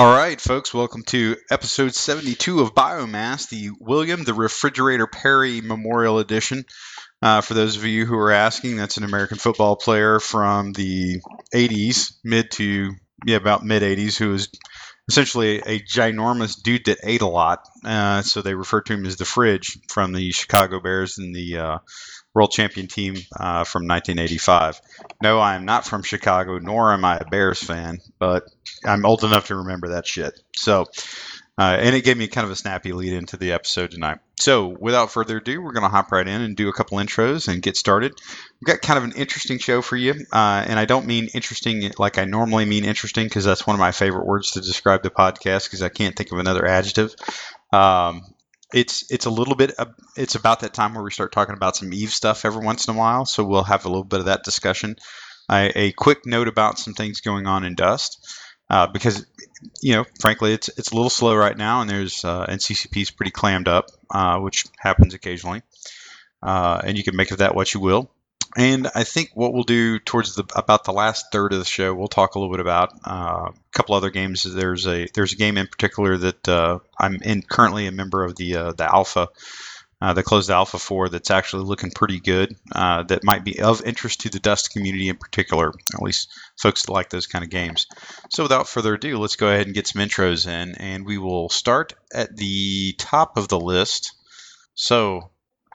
All right, folks, welcome to episode 72 of Biomass, the William the Refrigerator Perry Memorial Edition. Uh, for those of you who are asking, that's an American football player from the 80s, mid to, yeah, about mid 80s, who was essentially a ginormous dude that ate a lot. Uh, so they refer to him as the Fridge from the Chicago Bears and the uh, world champion team uh, from 1985. No, I am not from Chicago, nor am I a Bears fan, but I'm old enough to remember that shit. So, uh, and it gave me kind of a snappy lead into the episode tonight. So, without further ado, we're going to hop right in and do a couple intros and get started. We've got kind of an interesting show for you, uh, and I don't mean interesting like I normally mean interesting because that's one of my favorite words to describe the podcast because I can't think of another adjective. Um, it's it's a little bit it's about that time where we start talking about some Eve stuff every once in a while. So we'll have a little bit of that discussion. I, a quick note about some things going on in Dust. Uh, because you know, frankly, it's it's a little slow right now, and there's uh, and CCP is pretty clammed up, uh, which happens occasionally, uh, and you can make of that what you will. And I think what we'll do towards the about the last third of the show, we'll talk a little bit about uh, a couple other games. There's a there's a game in particular that uh, I'm in currently a member of the uh, the alpha, uh, the closed alpha for that's actually looking pretty good. Uh, that might be of interest to the Dust community in particular, at least folks that like those kind of games. So without further ado, let's go ahead and get some intros in, and we will start at the top of the list. So,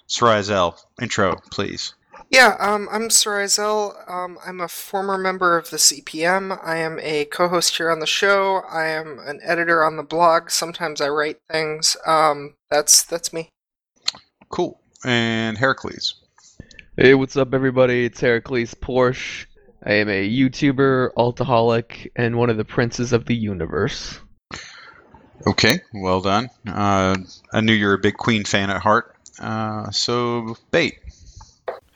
Sarizel, intro, please. Yeah, um, I'm Sarizel. Um, I'm a former member of the CPM. I am a co-host here on the show. I am an editor on the blog. Sometimes I write things. Um, that's that's me. Cool. And Heracles. Hey, what's up, everybody? It's Heracles Porsche. I am a YouTuber, altaholic, and one of the princes of the universe. Okay, well done. Uh, I knew you were a big Queen fan at heart. Uh, so, Bait.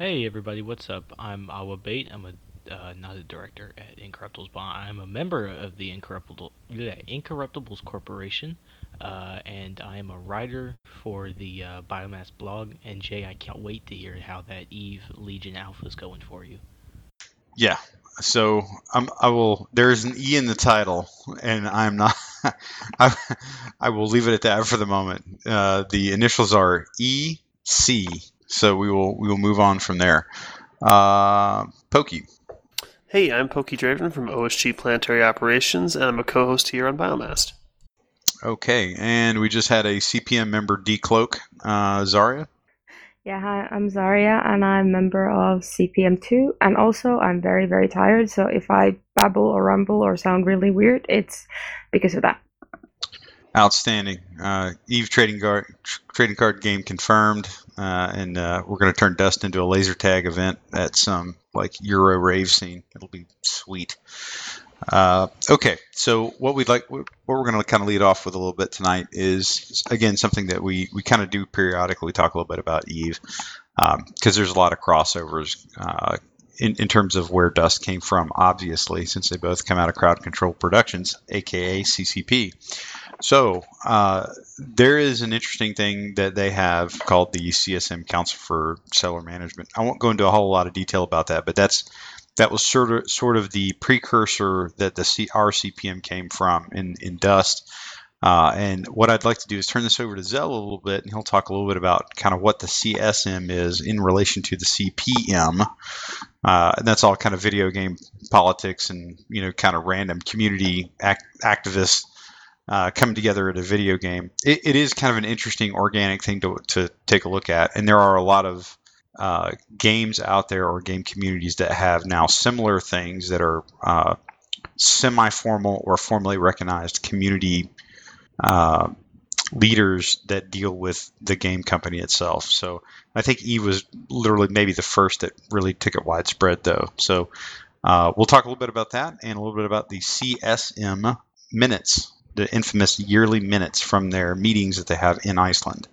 Hey everybody, what's up? I'm Awa Bait. I'm a uh, not a director at Incorruptibles, but I'm a member of the Incorruptible, yeah, Incorruptibles Corporation, uh, and I am a writer for the uh, Biomass blog. And Jay, I can't wait to hear how that Eve Legion Alpha is going for you. Yeah, so um, I will. There is an E in the title, and I'm not. I, I will leave it at that for the moment. Uh, the initials are E C so we will we will move on from there. Uh, Pokey. Hey, I'm Pokey Dravon from OSG Planetary Operations, and I'm a co-host here on Biomass. Okay, and we just had a CPM member decloak, uh, Zaria. Yeah, hi, I'm Zaria, and I'm a member of CPM2. And also, I'm very, very tired, so if I babble or rumble or sound really weird, it's because of that. Outstanding. Uh, Eve trading card trading card game confirmed, uh, and uh, we're going to turn Dust into a laser tag event at some like Euro rave scene. It'll be sweet. Uh, okay, so what we'd like, what we're going to kind of lead off with a little bit tonight is again something that we we kind of do periodically. We talk a little bit about Eve because um, there's a lot of crossovers. Uh, in, in terms of where Dust came from, obviously, since they both come out of Crowd Control Productions, aka CCP. So uh, there is an interesting thing that they have called the CSM Council for Stellar Management. I won't go into a whole lot of detail about that, but that's that was sort of sort of the precursor that the C, RCPM came from in in Dust. Uh, and what I'd like to do is turn this over to Zell a little bit, and he'll talk a little bit about kind of what the CSM is in relation to the CPM. Uh, and that's all kind of video game politics and you know kind of random community act- activists uh, coming together at a video game. It, it is kind of an interesting organic thing to, to take a look at, and there are a lot of uh, games out there or game communities that have now similar things that are uh, semi-formal or formally recognized community uh, leaders that deal with the game company itself. So I think Eve was literally maybe the first that really took it widespread, though. So uh, we'll talk a little bit about that and a little bit about the CSM minutes the infamous yearly minutes from their meetings that they have in Iceland,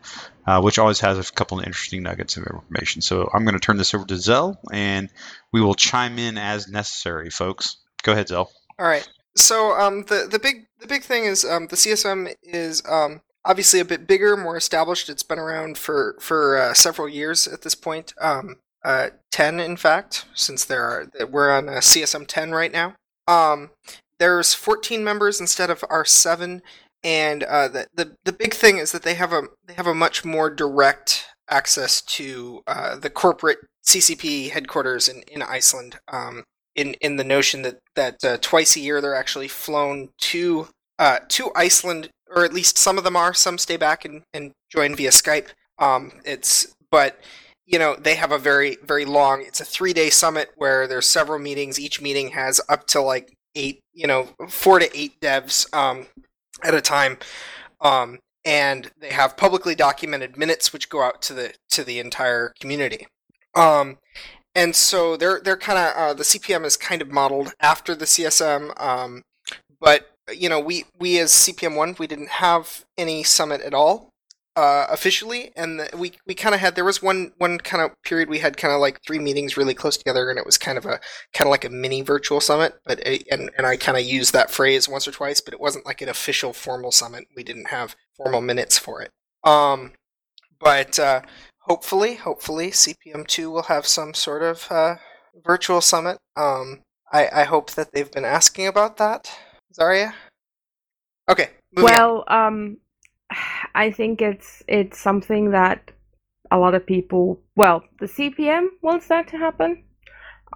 uh, which always has a couple of interesting nuggets of information. So I'm going to turn this over to Zell, and we will chime in as necessary, folks. Go ahead, Zell. All right. So um, the the big the big thing is um, the CSM is um, obviously a bit bigger, more established. It's been around for for uh, several years at this point. Um, uh, ten, in fact, since there are we're on a CSM ten right now. Um, there's 14 members instead of our seven, and uh, the, the the big thing is that they have a they have a much more direct access to uh, the corporate CCP headquarters in in Iceland. Um, in in the notion that that uh, twice a year they're actually flown to uh, to Iceland, or at least some of them are. Some stay back and, and join via Skype. Um, it's but you know they have a very very long. It's a three day summit where there's several meetings. Each meeting has up to like eight, you know, four to eight devs um, at a time. Um, and they have publicly documented minutes which go out to the to the entire community. Um, and so they're they're kind of uh, the CPM is kind of modeled after the CSM, um, but you know we we as CPM one we didn't have any summit at all uh, officially, and the, we we kind of had there was one one kind of period we had kind of like three meetings really close together, and it was kind of a kind of like a mini virtual summit, but it, and and I kind of used that phrase once or twice, but it wasn't like an official formal summit. We didn't have formal minutes for it. Um, but uh, hopefully, hopefully, CPM2 will have some sort of uh, virtual summit. Um, I, I hope that they've been asking about that. Zaria? Okay. Well, on. um, I think it's it's something that a lot of people, well, the CPM wants that to happen.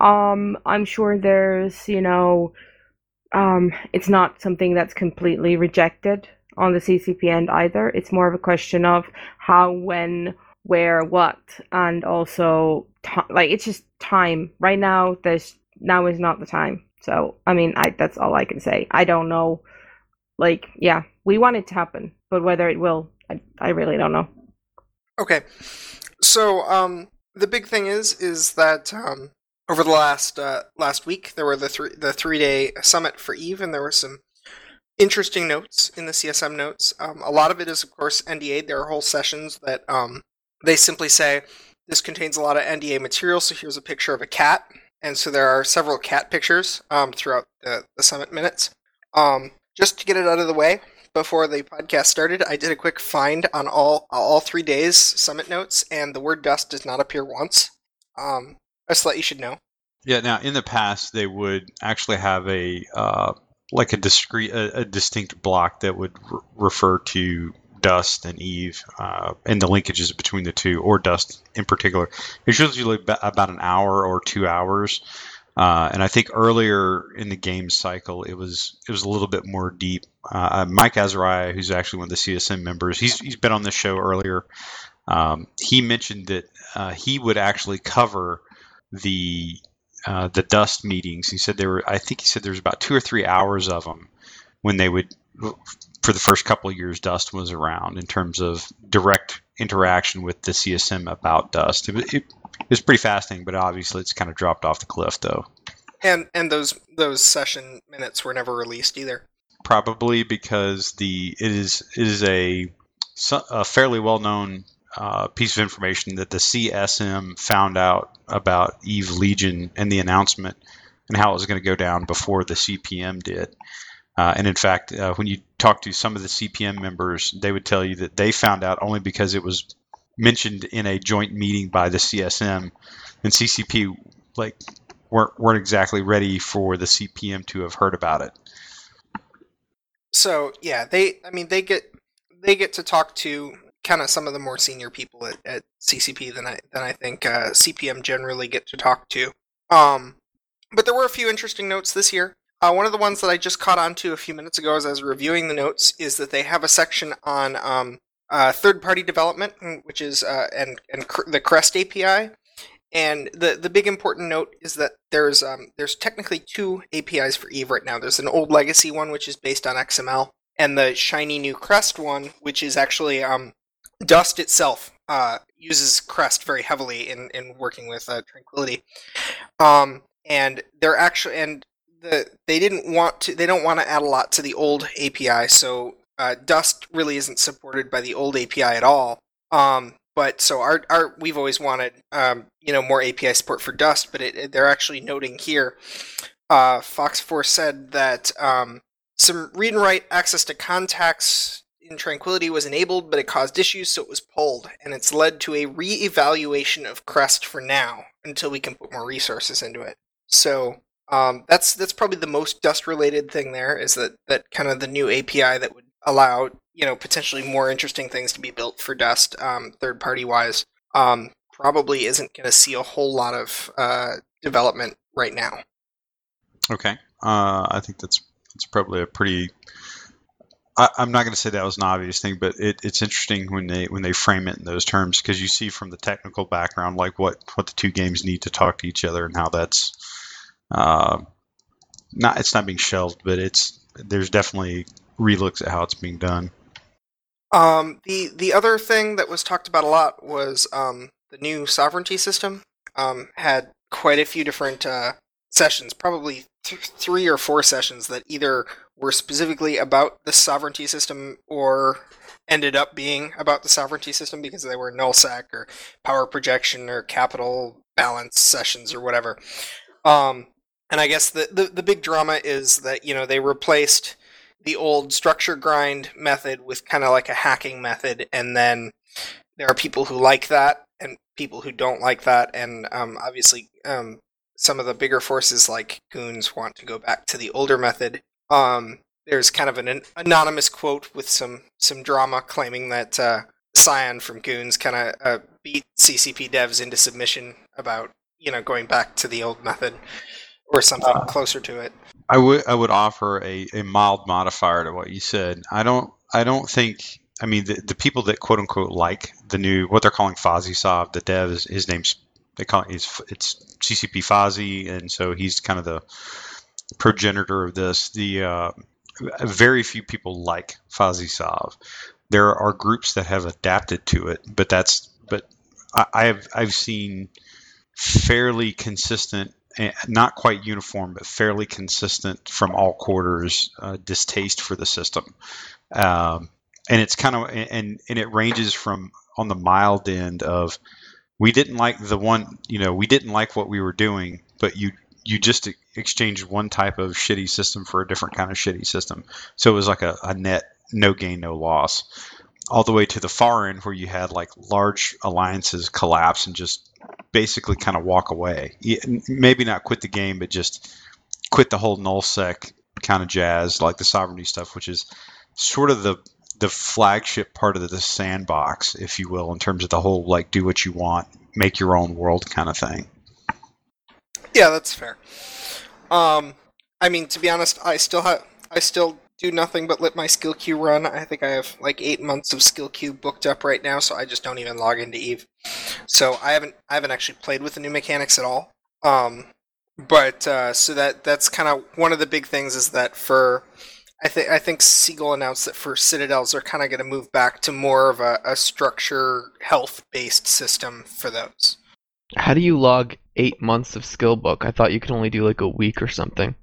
Um, I'm sure there's, you know, um, it's not something that's completely rejected on the CCP end either. It's more of a question of how, when, where, what, and also t- like it's just time. Right now, there's now is not the time. So I mean, I that's all I can say. I don't know. Like, yeah, we want it to happen, but whether it will, I, I really don't know. Okay, so um, the big thing is is that um, over the last uh, last week there were the three the three day summit for Eve, and there were some interesting notes in the CSM notes. Um, a lot of it is, of course, NDA. There are whole sessions that um, they simply say this contains a lot of NDA material. So here's a picture of a cat, and so there are several cat pictures um, throughout the, the summit minutes. Um, just to get it out of the way, before the podcast started, I did a quick find on all all three days summit notes, and the word dust does not appear once. Um, just let you should know. Yeah. Now, in the past, they would actually have a uh, like a discrete, a, a, distinct block that would re- refer to Dust and Eve uh, and the linkages between the two, or Dust in particular. It's usually about an hour or two hours. Uh, and I think earlier in the game cycle, it was it was a little bit more deep. Uh, Mike Azariah, who's actually one of the CSM members, he's he's been on the show earlier. Um, he mentioned that uh, he would actually cover the uh, the dust meetings. He said there were, I think he said there was about two or three hours of them when they would, for the first couple of years, Dust was around in terms of direct interaction with the CSM about Dust. It, it was pretty fascinating, but obviously it's kind of dropped off the cliff though. And and those those session minutes were never released either. Probably because the it is it is a a fairly well known uh, piece of information that the CSM found out about Eve Legion and the announcement and how it was going to go down before the CPM did. Uh, and in fact, uh, when you talk to some of the CPM members, they would tell you that they found out only because it was mentioned in a joint meeting by the CSM, and CCP like weren't weren't exactly ready for the CPM to have heard about it. So yeah, they I mean they get they get to talk to kind of some of the more senior people at, at CCP than I than I think uh, CPM generally get to talk to. Um, but there were a few interesting notes this year. Uh, one of the ones that I just caught on to a few minutes ago as I was reviewing the notes is that they have a section on um, uh, third-party development, mm, which is uh, and and cr- the Crest API. And the the big important note is that there's um, there's technically two APIs for Eve right now. There's an old legacy one which is based on XML, and the shiny new Crest one, which is actually um, Dust itself uh, uses Crest very heavily in, in working with uh, Tranquility, um, and they're actually and the they didn't want to they don't want to add a lot to the old API, so uh, Dust really isn't supported by the old API at all. Um, but so our, our we've always wanted um, you know more API support for Dust, but it, it, they're actually noting here. Uh, FoxFour said that um, some read and write access to contacts in Tranquility was enabled, but it caused issues, so it was pulled, and it's led to a re-evaluation of Crest for now until we can put more resources into it. So, Um, that's that's probably the most dust related thing there is that that kind of the new API that would allow you know potentially more interesting things to be built for Dust um, third party wise. Um, probably isn't going to see a whole lot of uh, development right now. Okay. Uh, I think that's that's probably a pretty. I, I'm not going to say that was an obvious thing, but it, it's interesting when they when they frame it in those terms because you see from the technical background like what what the two games need to talk to each other and how that's uh, not it's not being shelved, but it's there's definitely relooks at how it's being done. Um, the the other thing that was talked about a lot was um, the new sovereignty system. Um, had quite a few different uh, sessions, probably th- three or four sessions that either were specifically about the sovereignty system or ended up being about the sovereignty system because they were nullsec or power projection or capital balance sessions or whatever. Um, and I guess the, the the big drama is that you know they replaced the old structure grind method with kind of like a hacking method, and then there are people who like that and people who don't like that, and um, obviously um, some of the bigger forces like goons want to go back to the older method. Um, there's kind of an, an anonymous quote with some some drama claiming that uh, Sion from Goons kind of uh, beat CCP devs into submission about you know going back to the old method or something Uh, closer to it. I would I would offer a, a mild modifier to what you said. I don't I don't think I mean the, the people that quote unquote like the new what they're calling FozzySov, the dev is his name's they call it he's, it's CCP Fozzy, and so he's kind of the progenitor of this. The uh, very few people like FozzySov. There are groups that have adapted to it, but that's but I, I have I've seen fairly consistent not quite uniform, but fairly consistent from all quarters uh, distaste for the system. Um, and it's kind of and and it ranges from on the mild end of we didn't like the one you know we didn't like what we were doing, but you you just exchanged one type of shitty system for a different kind of shitty system. So it was like a, a net no gain no loss. All the way to the far end where you had like large alliances collapse and just basically kind of walk away. Maybe not quit the game, but just quit the whole nullsec kind of jazz, like the sovereignty stuff, which is sort of the the flagship part of the, sandbox, if you will, in terms of the whole like do what you want, make your own world kind of thing. Yeah, that's fair. Um, I mean, to be honest, I still have, I still do nothing but let my skill queue run. I think I have like eight months of skill queue booked up right now, so I just don't even log into Eve. So I haven't, I haven't actually played with the new mechanics at all. Um, but uh, so that that's kind of one of the big things is that for, I think I think Seagull announced that for Citadels they're kind of going to move back to more of a, a structure health based system for those. How do you log eight months of skill book? I thought you could only do like a week or something.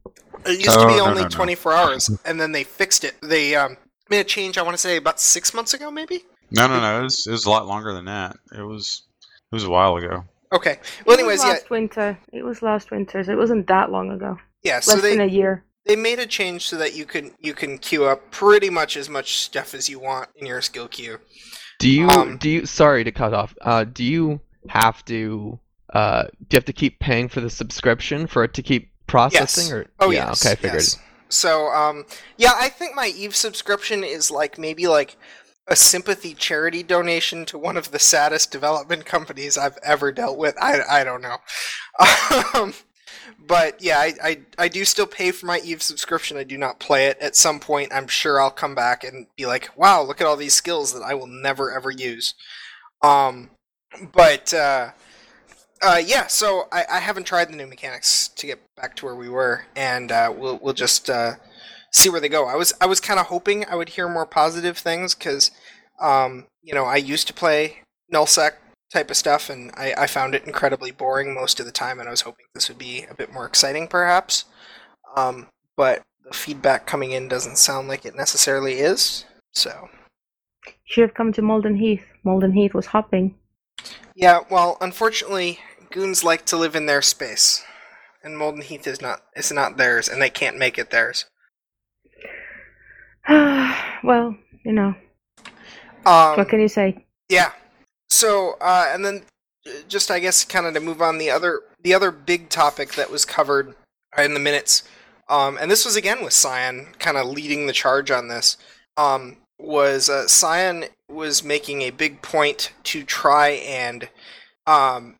It used to Oh, be no, only no, no. 24 hours, and then they fixed it. They um, made a change. I want to say about six months ago, maybe. No, no, no. It was, it was a lot longer than that. It was it was a while ago. Okay. Well, it anyways, was yeah, last winter. It was last winter, so it wasn't that long ago. yeah. So Less than a year. they made a change so that you can you can queue up pretty much as much stuff as you want in your skill queue. Do you Um, do you sorry to cut off. Uh do you have to uh do you have to keep paying for the subscription for it to keep processing Yes. or Oh yeah, yes. okay, I figured. yes. So um, yeah, I think my Eve subscription is like maybe like a sympathy charity donation to one of the saddest development companies I've ever dealt with. I I don't know. Um, but yeah, I, I I do still pay for my Eve subscription. I do not play it. At some point, I'm sure I'll come back and be like, "Wow, look at all these skills that I will never ever use." Um, but uh, uh, yeah, so I, I haven't tried the new mechanics to get back to where we were, and uh, we'll we'll just uh, see where they go. I was I was kind of hoping I would hear more positive things because, um, you know, I used to play nullsec type of stuff, and I, I found it incredibly boring most of the time, and I was hoping this would be a bit more exciting, perhaps. Um, but the feedback coming in doesn't sound like it necessarily is. So Should have come to Molden Heath. Molden Heath was hopping. Yeah, well, unfortunately, goons like to live in their space, and Molden Heath is not is not theirs, and they can't make it theirs. well, you know, Um, what can you say? Yeah. So, uh, and then just I guess kind of to move on the other the other big topic that was covered in the minutes, um, and this was again with Sion kind of leading the charge on this. Um, was uh, Sion was making a big point to try and um,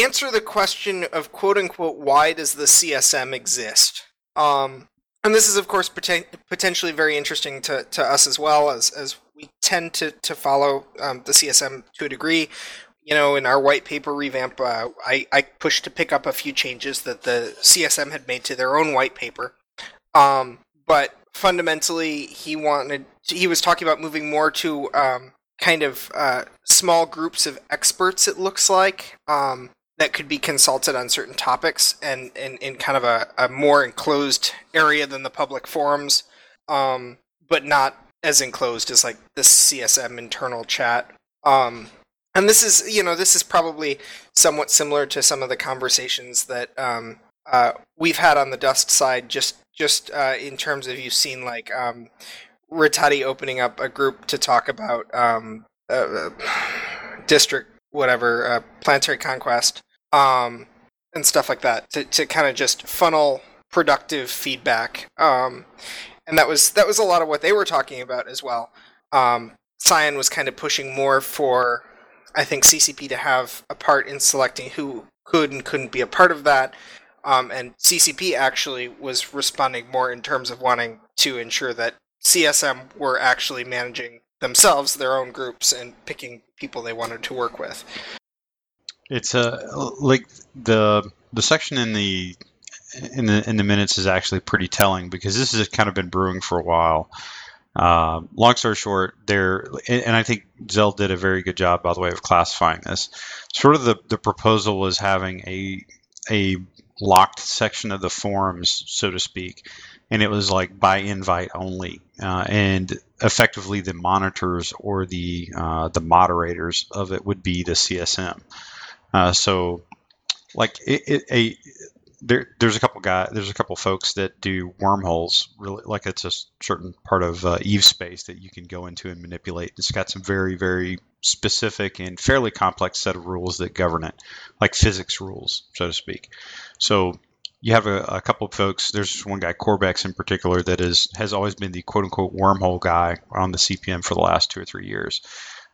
answer the question of quote unquote why does the CSM exist? Um, and this is of course poten- potentially very interesting to, to us as well as as we tend to to follow um, the CSM to a degree. You know, in our white paper revamp, uh, I, I pushed to pick up a few changes that the CSM had made to their own white paper. Um, but fundamentally, he wanted he was talking about moving more to um, kind of uh, small groups of experts. It looks like um, that could be consulted on certain topics and in, in kind of a, a more enclosed area than the public forums, um, but not as enclosed as like the CSM internal chat. Um, and this is, you know, this is probably somewhat similar to some of the conversations that um, uh, we've had on the Dust side, just just uh, in terms of you've seen like um, Rattati opening up a group to talk about um, uh, district whatever uh, planetary conquest um, and stuff like that to, to kind of just funnel productive feedback. Um, and that was that was a lot of what they were talking about as well. Um, Sion was kind of pushing more for, I think, CCP to have a part in selecting who could and couldn't be a part of that. Um, and CCP actually was responding more in terms of wanting to ensure that CSM were actually managing themselves, their own groups, and picking people they wanted to work with. It's uh, like the the section in the in the in the minutes is actually pretty telling because this has kind of been brewing for a while. Uh, long story short, there and I think Zell did a very good job, by the way, of classifying this. Sort of the the proposal was having a a locked section of the forums, so to speak, and it was like by invite only, uh, and effectively the monitors or the uh, the moderators of it would be the CSM. Uh, so, like it, it, a there, there's a couple guys, there's a couple folks that do wormholes. Really, like it's a certain part of uh, Eve space that you can go into and manipulate. It's got some very, very specific and fairly complex set of rules that govern it, like physics rules, so to speak. So you have a, a couple of folks. There's one guy, Corbexx in particular, that is has always been the quote unquote wormhole guy on the CPM for the last two or three years.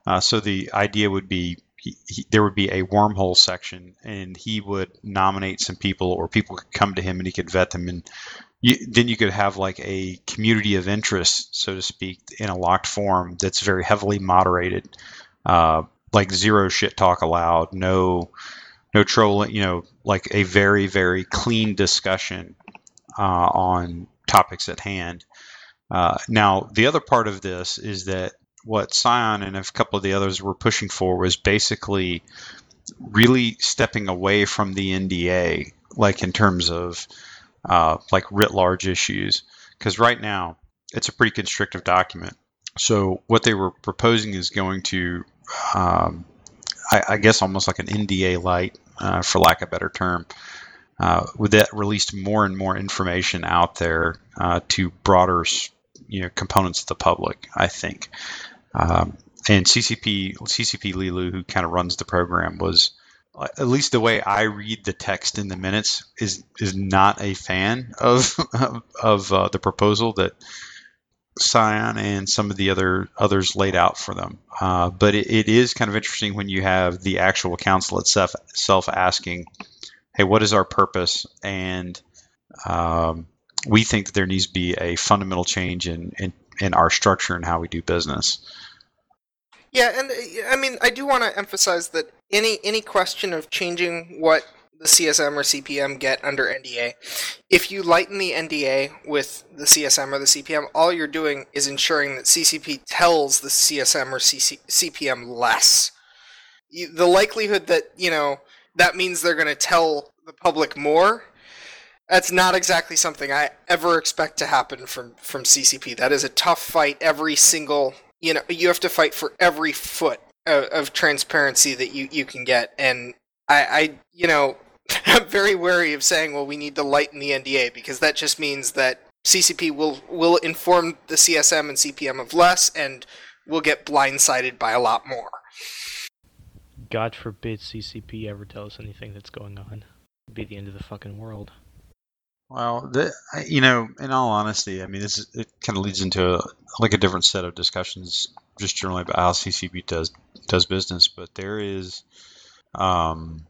Uh, so the idea would be he, he, there would be a wormhole section, and he would nominate some people, or people could come to him and he could vet them, and you, then you could have like a community of interest, so to speak, in a locked form that's very heavily moderated, uh, like zero shit talk allowed, no no trolling, you know, like a very very clean discussion uh, on topics at hand. Uh, now, the other part of this is that what Sion and a couple of the others were pushing for was basically really stepping away from the NDA, like in terms of uh, like writ large issues, because right now it's a pretty constrictive document. So what they were proposing is going to, um, I, I, guess, almost like an NDA light, uh, for lack of a better term. Uh, with that released more and more information out there uh, to broader you know components of the public i think um, and CCP CCP Leeloo, who kind of runs the program, was at least the way I read the text in the minutes is is not a fan of of uh, the proposal that Sion and some of the other others laid out for them. Uh, but it, it is kind of interesting when you have the actual council itself self asking, "Hey, what is our purpose?" and um, we think that there needs to be a fundamental change in, in in our structure and how we do business. Yeah, and uh, I mean, I do want to emphasize that any any question of changing what the CSM or CPM get under NDA, if you lighten the NDA with the CSM or the CPM, all you're doing is ensuring that CCP tells the CSM or CC- CPM less. You, the likelihood that you know that means they're going to tell the public more that's not exactly something I ever expect to happen from from CCP. That is a tough fight every single you know you have to fight for every foot of, of transparency that you you can get, and I, I you know I'm very wary of saying, well, we need to lighten the NDA because that just means that CCP will will inform the CSM and CPM of less, and we'll get blindsided by a lot more. God forbid CCP ever tell us anything that's going on. It'd be the end of the fucking world. Well, the, you know, in all honesty, I mean, this is, it kind of leads into a, like a different set of discussions, just generally about how CCP does does business. But there is, um,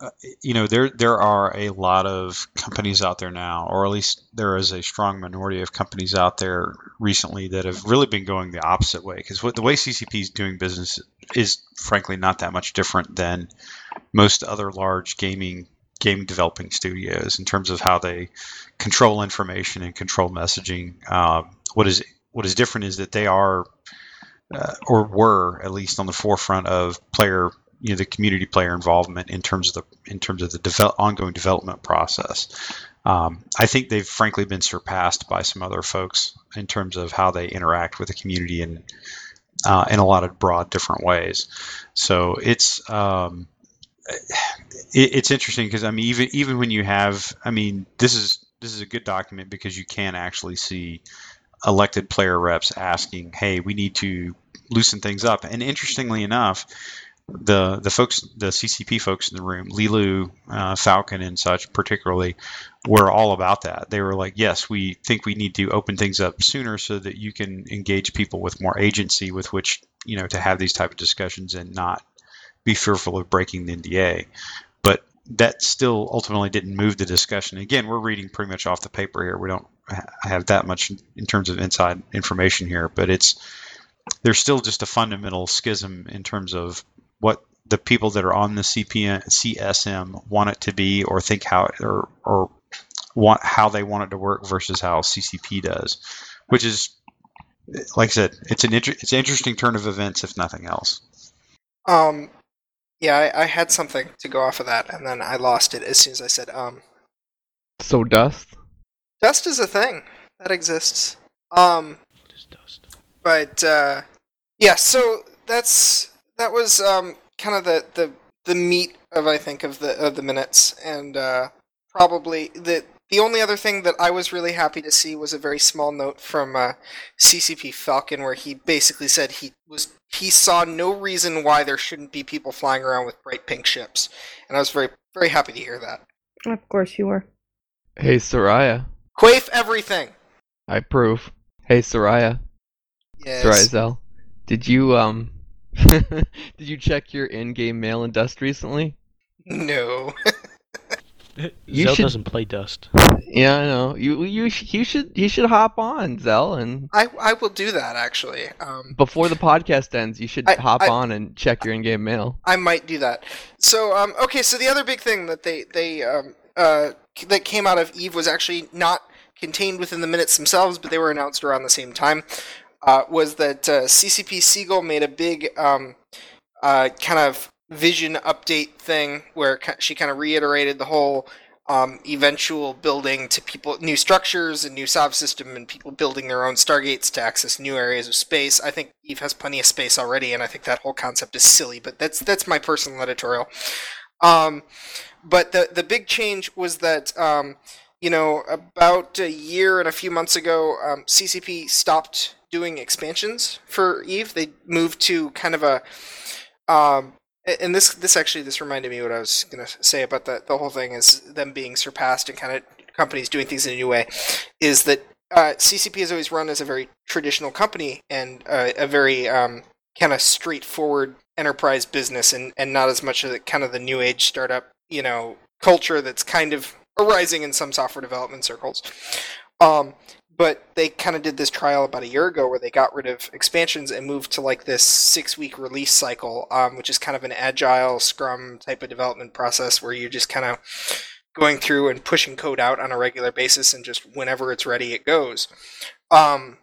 uh, you know, there there are a lot of companies out there now, or at least there is a strong minority of companies out there recently that have really been going the opposite way. Because the way CCP is doing business is, frankly, not that much different than most other large gaming game developing studios in terms of how they control information and control messaging. Uh, what is what is different is that they are uh, or were at least on the forefront of player you know the community player involvement in terms of the in terms of the ongoing development process. Um, I think they've frankly been surpassed by some other folks in terms of how they interact with the community and uh, in a lot of broad different ways. So it's um, it's interesting because I mean even even when you have I mean this is this is a good document because you can actually see elected player reps asking, "Hey, we need to loosen things up." And interestingly enough, the the folks, the CCP folks in the room, Leeloo, uh, Falcon, and such, particularly, were all about that. They were like, "Yes, we think we need to open things up sooner so that you can engage people with more agency with which you know to have these type of discussions and not be fearful of breaking the NDA." But that still ultimately didn't move the discussion. Again, we're reading pretty much off the paper here. We don't have that much in terms of inside information here, but it's there's still just a fundamental schism in terms of what the people that are on the CPN, CSM want it to be or think how or or want how they want it to work versus how CCP does, which is like I said, it's an inter- it's an interesting turn of events if nothing else. Um, yeah, I, I had something to go off of that, and then I lost it as soon as I said um. So dust. Dust is a thing that exists. Um, Just dust. but uh, yeah, so that's that was um kind of the the the meat of I think of the of the minutes, and uh, probably the the only other thing that I was really happy to see was a very small note from uh, CCP Falcon, where he basically said he was he saw no reason why there shouldn't be people flying around with bright pink ships, and I was very very happy to hear that. Of course you were. Hey, Soraya. Quafe everything. I approve. Hey, Soraya. Yes. Soraya Zell. Did you um? did you check your in-game mail and dust recently? No. You Zell should- doesn't play dust. Yeah, I know. You you you should you should hop on Zell and I I will do that actually. Um, before the podcast ends, you should I- hop I- on and check your in-game mail. I might do that. So, um, okay. So the other big thing that they they um, uh, that came out of Eve was actually not contained within the minutes themselves, but they were announced around the same time. Uh, was that uh, CCP Seagull made a big um, uh, kind of vision update thing where she kind of reiterated the whole um, eventual building to people new structures and new subsystem and people building their own stargates to access new areas of space. I think Eve has plenty of space already, and I think that whole concept is silly. But that's that's my personal editorial. Um, but the the big change was that um, you know about a year and a few months ago, um, CCP stopped doing expansions for Eve. They moved to kind of a um, a- and this this actually this reminded me what I was gonna say about the the whole thing is them being surpassed and kind of companies doing things in a new way, is that uh, CCP has always run as a very traditional company and uh, a very um, kind of straightforward enterprise business and, and not as much of the kind of the new age startup you know culture that's kind of arising in some software development circles. Um, but they kind of did this trial about a year ago where they got rid of expansions and moved to like this six week release cycle, um, which is kind of an agile scrum type of development process where you're just kind of going through and pushing code out on a regular basis and just whenever it's ready it goes. Um,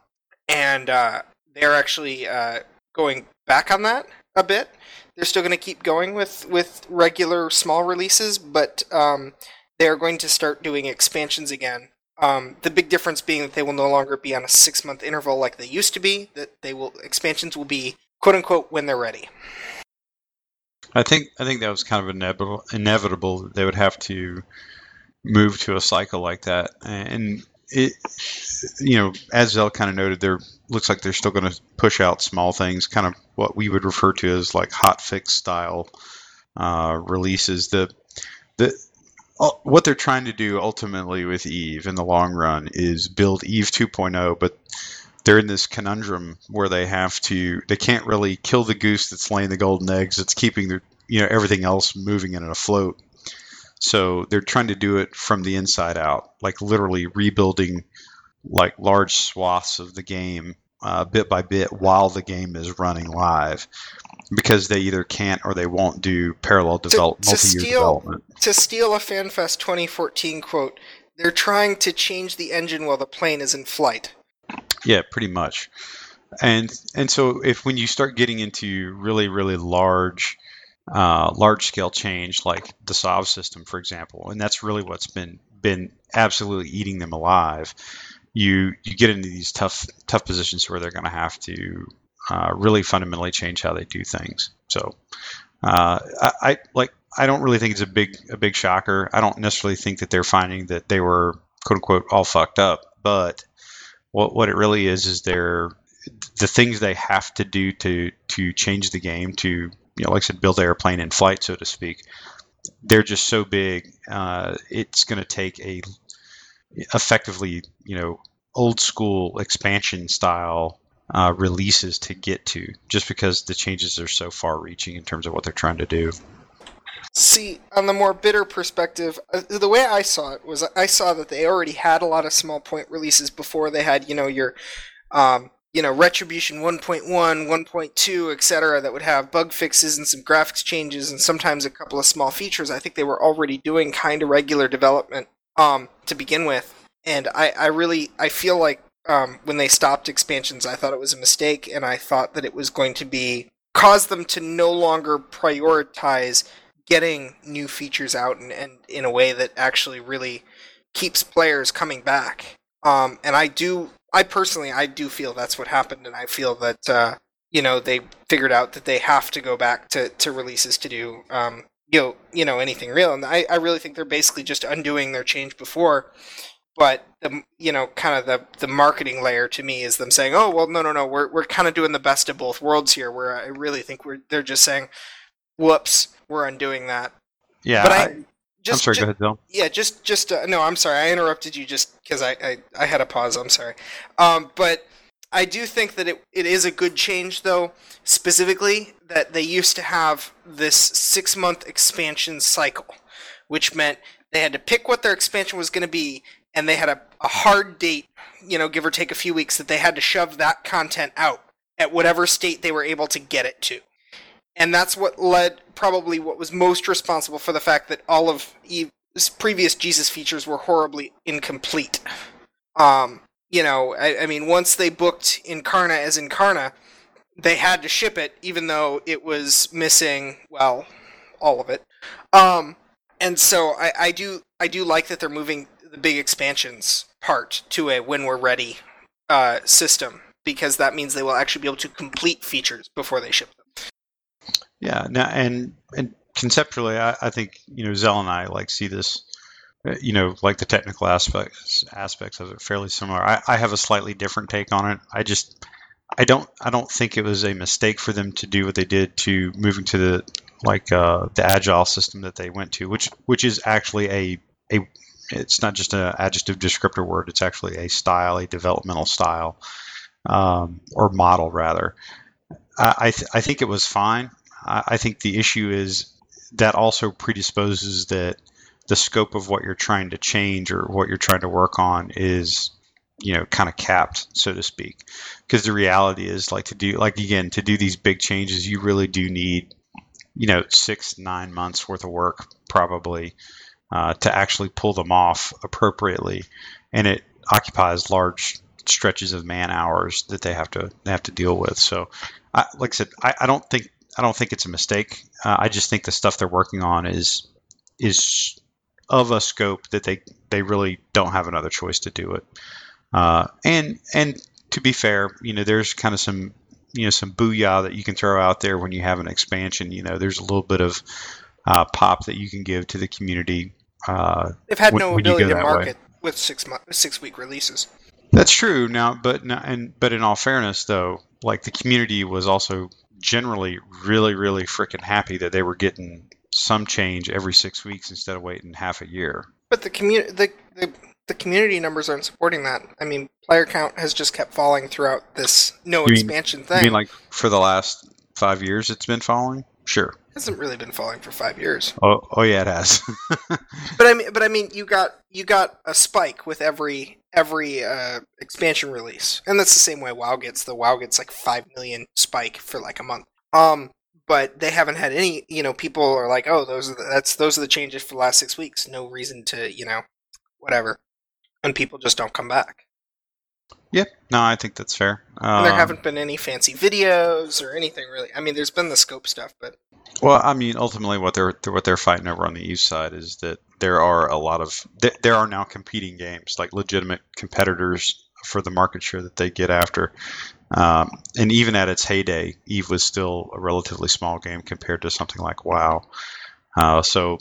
and uh, they're actually uh, going back on that a bit. They're still going to keep going with, with regular small releases, but um, they're going to start doing expansions again um, the big difference being that they will no longer be on a six month interval like they used to be. That they will expansions will be quote unquote when they're ready. I think I think that was kind of inevitable. Inevitable they would have to move to a cycle like that, and it, you know, as Zell kind of noted, there looks like they're still going to push out small things, kind of what we would refer to as like hot fix style uh, releases. The the what they're trying to do ultimately with Eve in the long run is build Eve 2.0, but they're in this conundrum where they have to they can't really kill the goose that's laying the golden eggs that's keeping their you know everything else moving and afloat. So they're trying to do it from the inside out, like literally rebuilding like large swaths of the game uh, bit by bit while the game is running live, because they either can't or they won't do parallel develop to multi-year steal- development. To steal a FanFest 2014 quote, they're trying to change the engine while the plane is in flight. Yeah, pretty much. And and so if when you start getting into really really large uh, large scale change like the Sov system, for example, and that's really what's been been absolutely eating them alive. You you get into these tough tough positions where they're going to have to uh, really fundamentally change how they do things. So uh, I, I like I don't really think it's a big a big shocker. I don't necessarily think that they're finding that they were quote unquote all fucked up, but what what it really is is they're the things they have to do to to change the game to you know like I said build the airplane in flight so to speak. They're just so big. Uh, it's going to take a effectively you know old school expansion style uh, releases to get to just because the changes are so far reaching in terms of what they're trying to do. See, on the more bitter perspective, uh, the way I saw it was I saw that they already had a lot of small point releases before they had, you know, your, um, you know, Retribution 1.1, 1.2, etc., that would have bug fixes and some graphics changes and sometimes a couple of small features. I think they were already doing kind of regular development um, to begin with, and I, I really I feel like um, when they stopped expansions, I thought it was a mistake, and I thought that it was going to be cause them to no longer prioritize getting new features out and, and in a way that actually really keeps players coming back. Um, and I do, I personally, I do feel that's what happened, and I feel that uh, you know they figured out that they have to go back to, to releases to do um, you know you know anything real, and I, I really think they're basically just undoing their change before. But the you know kind of the the marketing layer to me is them saying, oh well, no no no, we're we're kind of doing the best of both worlds here. Where I really think we're they're just saying, whoops, we're undoing that. Yeah, but I, I, just am sorry. ju- go ahead, Bill. yeah, just just uh, no, I'm sorry. I interrupted you just because I, I I had a pause. I'm sorry. Um, but I do think that it, it is a good change, though. Specifically, that they used to have this six month expansion cycle, which meant they had to pick what their expansion was going to be, and they had a, a hard date, you know, give or take a few weeks, that they had to shove that content out at whatever state they were able to get it to and that's what led probably what was most responsible for the fact that all of Eve's previous Jesus features were horribly incomplete. Um, you know, I, I mean, once they booked Incarna as Incarna, they had to ship it, even though it was missing, well, all of it. Um, and so I, I do I do like that they're moving the big expansions part to a when we're ready uh, system because that means they will actually be able to complete features before they ship them. Yeah, now and and conceptually, I, I think you know Zell and I like see this, uh, you know, like the technical aspects aspects of it fairly similar. I, I have a slightly different take on it. I just I don't I don't think it was a mistake for them to do what they did to moving to the like uh, the agile system that they went to, which which is actually a a it's not just an adjective descriptor word. It's actually a style, a developmental style, um, or model rather. I I, th- I think it was fine. I, I think the issue is that also predisposes that the scope of what you're trying to change or what you're trying to work on is you know kind of capped so to speak because the reality is like to do like again to do these big changes you really do need you know six nine months worth of work probably uh, to actually pull them off appropriately and it occupies large stretches of man hours that they have to they have to deal with so I, like i said I, I don't think I don't think it's a mistake. Uh, I just think the stuff they're working on is is of a scope that they they really don't have another choice to do it. Uh, and and to be fair, you know, there's kind of some you know some booyah that you can throw out there when you have an expansion. You know, there's a little bit of uh, pop that you can give to the community. Uh, They've had when- no when ability to that way. market with six month, six week releases. That's true. Now, but no- and but in all fairness, though, like the community was also generally really, really freaking happy that they were getting some change every six weeks instead of waiting half a year. But the community the, the the community numbers aren't supporting that. I mean, player count has just kept falling throughout this no You mean- expansion thing. I mean, like for the last five years, it's been falling. Sure. Hasn't really been falling for five years. Oh, oh yeah, it has. But I mean, but I mean, you got you got a spike with every every uh, expansion release, and that's the same way WoW gets. The WoW gets like five million spike for like a month. Um, but they haven't had any. You know, people are like, oh, those are the, that's those are the changes for the last six weeks. No reason to you know, whatever, and people just don't come back. yeah, no, I think that's fair. And there Um, haven't been any fancy videos or anything really. I mean, there's been the scope stuff, but Well, I mean, ultimately, what they're what they're fighting over on the east side is that there are a lot of there are now competing games, like legitimate competitors for the market share that they get after. Um, and even at its heyday, Eve was still a relatively small game compared to something like WoW. Uh, so,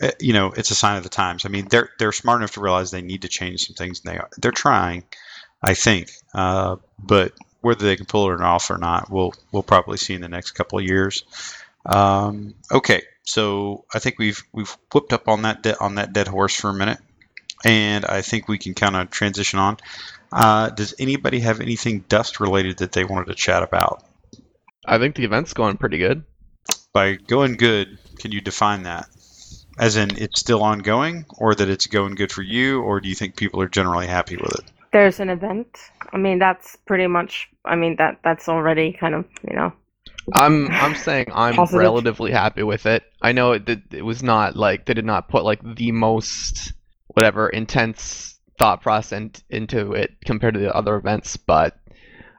eh, you know, it's a sign of the times. I mean, they're they're smart enough to realize they need to change some things, and they are, they're trying, I think. Uh, but whether they can pull it off or not, we'll we'll probably see in the next couple of years. Um, okay, so I think we've we've whipped up on that de- on that dead horse for a minute, and I think we can kind of transition on. Uh, does anybody have anything dust related that they wanted to chat about? I think the event's going pretty good. By going good, can you define that? As in, it's still ongoing, or that it's going good for you, or do you think people are generally happy with it? There's an event. I mean, that's pretty much. I mean, that that's already kind of you know. I'm I'm saying I'm Positive. relatively happy with it. I know it it was not like they did not put like the most whatever intense thought process in, into it compared to the other events, but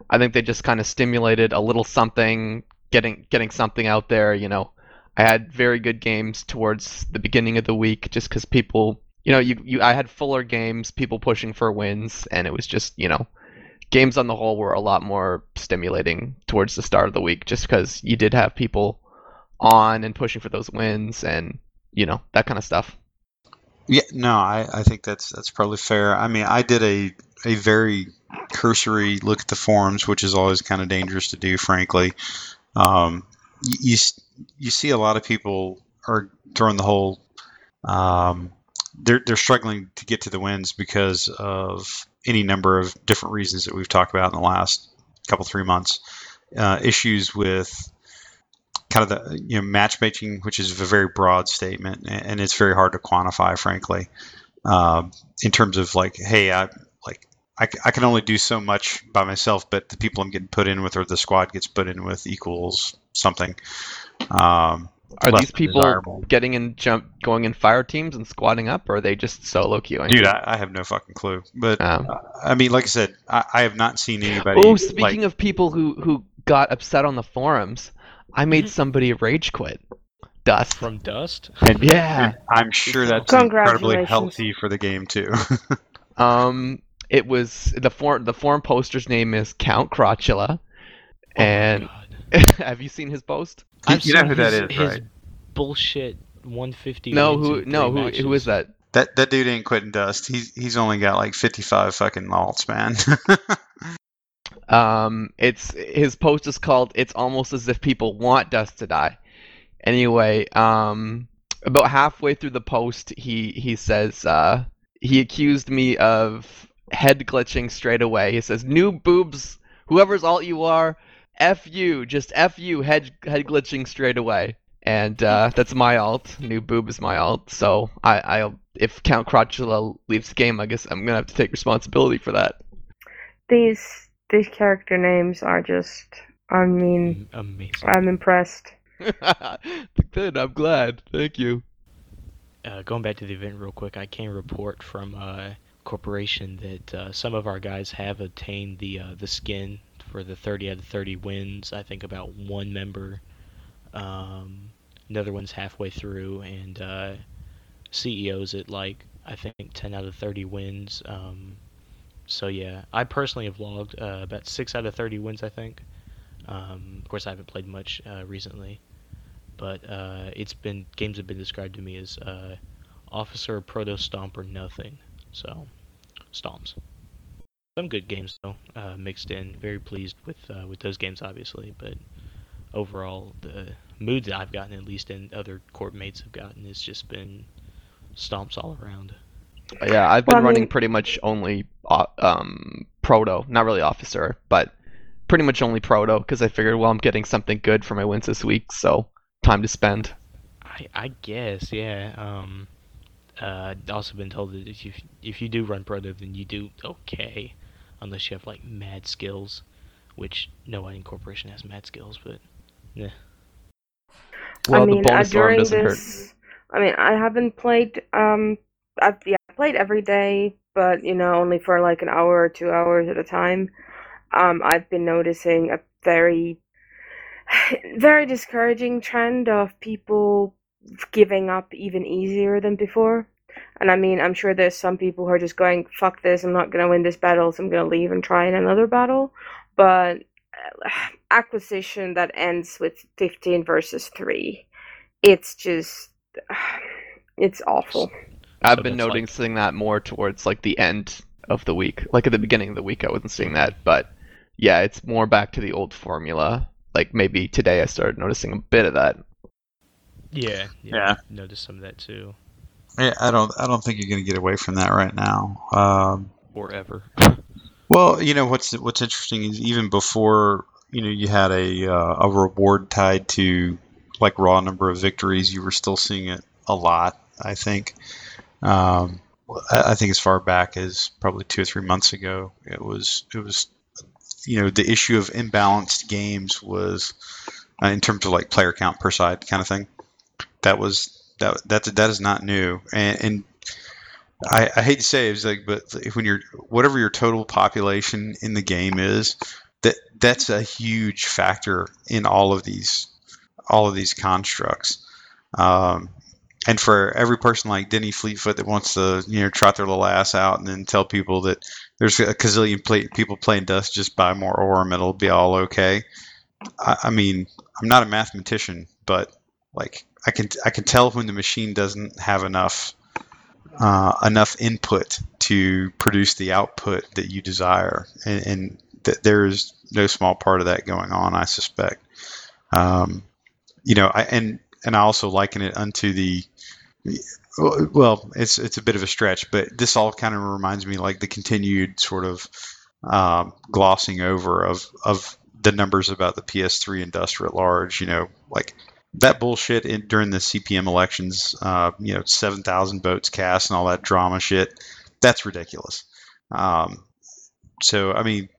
I think they just kind of stimulated a little something, getting getting something out there. You know, I had very good games towards the beginning of the week just because people, you know, you you I had fuller games, people pushing for wins, and it was just you know games on the whole were a lot more stimulating towards the start of the week just because you did have people on and pushing for those wins and you know that kind of stuff Yeah, no, I, I think that's that's probably fair. I mean, I did a a very cursory look at the forums, which is always kind of dangerous to do, frankly. Um, you, you see a lot of people are throwing the whole. Um, they're they're struggling to get to the wins because of any number of different reasons that we've talked about in the last couple three months. Uh, issues with kind of the you know matchmaking, which is a very broad statement, and it's very hard to quantify, frankly. Um, in terms of like, hey, I like I can only do so much by myself, but the people I'm getting put in with or the squad gets put in with equals something. Um, are these people desirable. getting in jump going in fire teams and squatting up or are they just solo queuing Dude, I, I have no fucking clue. But Um, I mean, like I said, I, I have not seen anybody. oh like- speaking of people who who got upset on the forums i made Mhm. somebody rage quit dust From Dust? and, yeah and I'm sure that's incredibly healthy for the game too. Um, it was the forum. The forum poster's name is Count Crotula, Oh my and God. have you seen his post? You- I've you know seen who that his, is, his right? bullshit 150. No, who? No, three who? Who is that? that that dude ain't quitting dust. He's he's only got like 55 fucking alts, man. Um, it's his post is called "It's almost as if people want Dust to die." Anyway, um, about halfway through the post, he he says uh, he accused me of head glitching straight away. He says, "New boobs, whoever's alt you are, f you, just f you, head head glitching straight away." And uh, that's my alt. New boob is my alt. So I, I if Count Crotula leaves the game, I guess I'm gonna have to take responsibility for that. These these character names are just. I mean, Amazing. I'm impressed. Good. I'm glad. Thank you. uh, going back to the event real quick, I can report from uh, corporation that uh, some of our guys have obtained the uh, the skin for the 30 out of 30 wins. I think about one member, um, another one's halfway through, and uh, CEOs at like I think 10 out of 30 wins. Um, so yeah, I personally have logged uh, about six out of 30 wins. I think. Um, of course, I haven't played much uh, recently but uh, it's been games have been described to me as uh, officer, proto stomp, or nothing. So, stomps. Some good games though uh, mixed in. Very pleased with uh, with those games, obviously, but overall the mood that I've gotten, at least and other corp mates have gotten, has just been stomps all around. Yeah, I've been Well, I running mean- pretty much only uh, um proto, not really officer, but pretty much only proto because I figured, well, I'm getting something good for my wins this week, so time to spend. I I guess yeah. Um, uh, I've also been told that if you if you do run proto, then you do okay, unless you have like mad skills, which no one in corporation has mad skills, but yeah. Well, I mean, the uh, bonus arm doesn't hurt. I mean, I haven't played. Um, I've yeah, I played every day, but you know, only for like an hour or two hours at a time. Um, I've been noticing a very, very discouraging trend of people giving up even easier than before. And I mean, I'm sure there's some people who are just going, "Fuck this! I'm not gonna win this battle, so I'm gonna leave and try in another battle." But uh, acquisition that ends with 15 versus 3 it's just it's awful I've So been that's like- noticing that more towards like the end of the week. Like at the beginning of the week, I wasn't seeing that, but yeah, it's more back to the old formula. Like maybe today I started noticing a bit of that. yeah, Yeah. I've noticed some of that too, Yeah, I don't. I don't think you're going to get away from that right now. Um, or ever. well, you know what's what's interesting is even before you know you had a uh, a reward tied to like raw number of victories, you were still seeing it a lot. I think. Um, I I think as far back as probably two or three months ago, it was it was you know the issue of imbalanced games was uh, in terms of like player count per side kind of thing. That was that that that is not new, and, and I, I hate to say it, it's like, but when you're whatever your total population in the game is, that that's a huge factor in all of these all of these constructs. Um, and for every person like Denny Fleetfoot that wants to you know trot their little ass out and then tell people that there's a gazillion play, people playing Dust, just buy more ore and it'll be all okay. I, I mean, I'm not a mathematician, but like I can I can tell when the machine doesn't have enough uh, enough input to produce the output that you desire, and, and th- there is no small part of that going on. I suspect. Um, you know, I, and and I also liken it unto the well, it's it's a bit of a stretch, but this all kind of reminds me like the continued sort of um, glossing over of of the numbers about the PS3 industry at large. You know, like that bullshit in, during the CPM elections. Uh, you know, seven thousand votes cast and all that drama shit. That's ridiculous. Um, so I mean,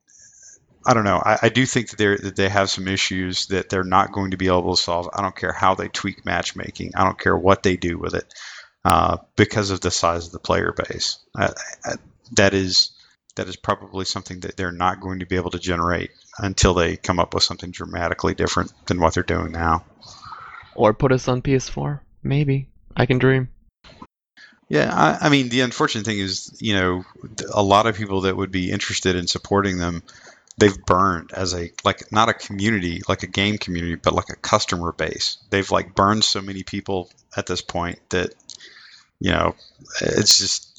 I don't know. I, I do think that they that they have some issues that they're not going to be able to solve. I don't care how they tweak matchmaking. I don't care what they do with it, uh, because of the size of the player base. I, I, that is that is probably something that they're not going to be able to generate until they come up with something dramatically different than what they're doing now. Or put us on PS4. Maybe. I can dream. Yeah, I, I mean, the unfortunate thing is, you know, a lot of people that would be interested in supporting them, they've burned as a like not a community, like a game community, but like a customer base. They've like burned so many people at this point that, you know, it's just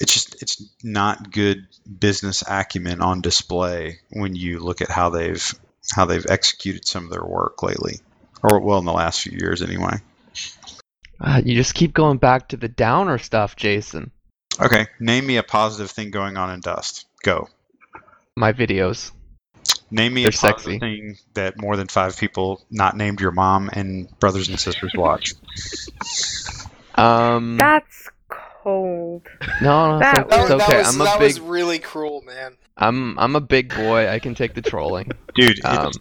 it's just it's not good business acumen on display when you look at how they've how they've executed some of their work lately, or well, in the last few years anyway. Uh, you just keep going back to the downer stuff, Jason. Okay, name me a positive thing going on in Dust. Go. My videos. Name me They're a positive sexy. thing that more than five people, not named your mom and brothers and sisters, watch. Um, that's cold no, no, that it's, That, it's was- that okay. was I'm a that big, was really cruel, man. I'm, I'm a big boy. I can take the trolling. Dude, Um, it's,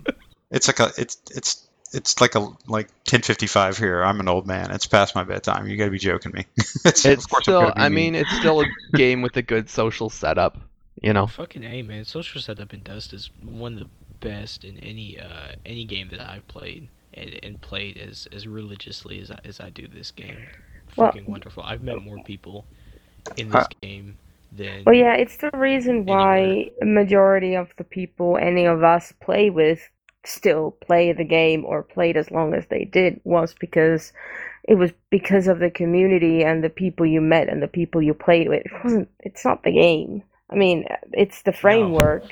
it's like a it's it's it's like a like ten fifty five here. I'm an old man. It's past my bedtime. You got to be joking me. it's, it's of course still, I mean, it's still a game with a good social setup. You know, Fucking A, man. Social setup in Dust is one of the best in any uh, any game that I've played and, and played as, as religiously as I, as I do this game. Well- Fucking wonderful. I've met more people in this Uh, game than well yeah it's the reason why a majority of the people any of us play with still play the game or played as long as they did was because it was because of the community and the people you met and the people you played with it wasn't it's not the game I mean, it's the framework.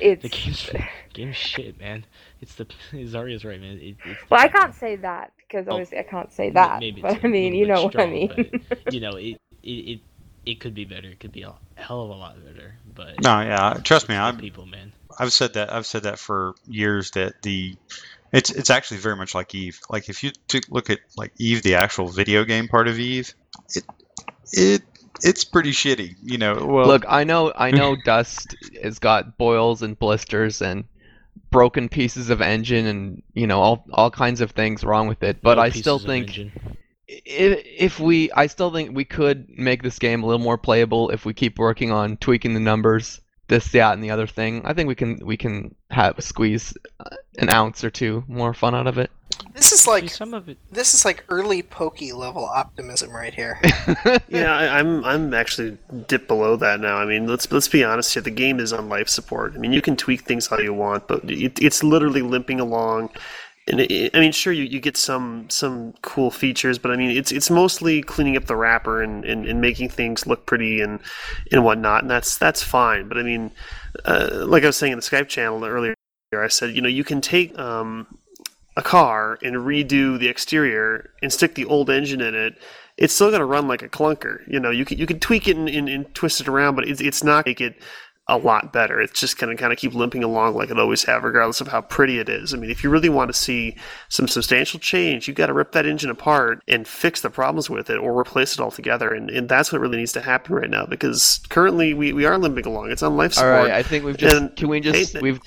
It's the game's, game's shit, man. It's the Zaria's right, man. It, it's well, I can't say that because Oh, obviously I can't say that. maybe but I mean, you know what I mean. but, you know, it, it it it could be better. It could be a hell of a lot better. But No, yeah, trust me, I'm people, man. I've said that I've said that for years that the it's it's actually very much like Eve. Like if you took look at like Eve, the actual video game part of Eve, it it it's pretty shitty. You know, well, Look, I know, I know, Dust has got boils and blisters and broken pieces of engine and you know all all kinds of things wrong with it. But I still think engine. If, if we, I still think we could make this game a little more playable if we keep working on tweaking the numbers, this, that, and the other thing. I think we can we can have squeeze uh, an ounce or two more fun out of it. This is See, like some of it. this is like early pokey level optimism right here. Yeah, I, I'm I'm actually dipped below that now. I mean, let's let's be honest here. The game is on life support. I mean, you can tweak things how you want, but it, it's literally limping along. And it, I mean, sure, you, you get some some cool features, but I mean, it's it's mostly cleaning up the wrapper and, and, and making things look pretty and and whatnot, and that's that's fine. But I mean, uh, like I was saying in the Skype channel earlier, I said, you know, you can take um, a car and redo the exterior and stick the old engine in it, it's still going to run like a clunker. You know, you can you can tweak it and, and, and twist it around, but it's it's not make it a lot better. It's just going to kind of keep limping along like it always have, regardless of how pretty it is. I mean, if you really want to see some substantial change, you've got to rip that engine apart and fix the problems with it, or replace it altogether. And, and that's what really needs to happen right now, because currently we, we are limping along. It's on life support. right, I think we've just. And- can we just? Hey, we've.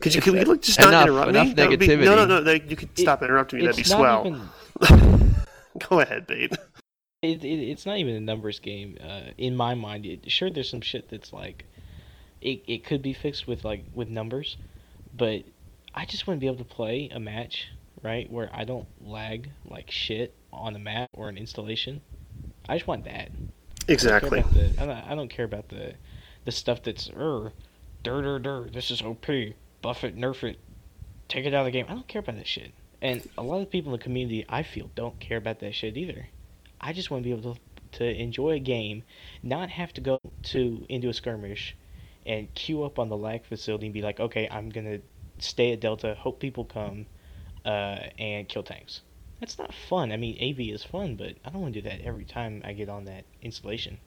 Could you It's can we look, just not enough- interrupt enough me? That would be- no, no, no. You could stop interrupting me. That'd be swell. Even, Go ahead, Bait. it, it, it's not even a numbers game. Uh, in my mind, it, sure, there's some shit that's like, it, it could be fixed with like with numbers, but I just want to be able to play a match right where I don't lag like shit on a map or an installation. I just want that. I don't care Exactly. about the- I don't, don't care about the the stuff that's er, dur dur. This is OP. Buff it, nerf it, take it out of the game. I don't care about that shit. And a lot of people in the community, I feel, don't care about that shit either. I just want to be able to to enjoy a game, not have to go to into a skirmish, and queue up on the lag facility and be like, okay, I'm gonna stay at Delta, hope people come, uh, and kill tanks. That's not fun. I mean, AV is fun, but I don't want to do that every time I get on that installation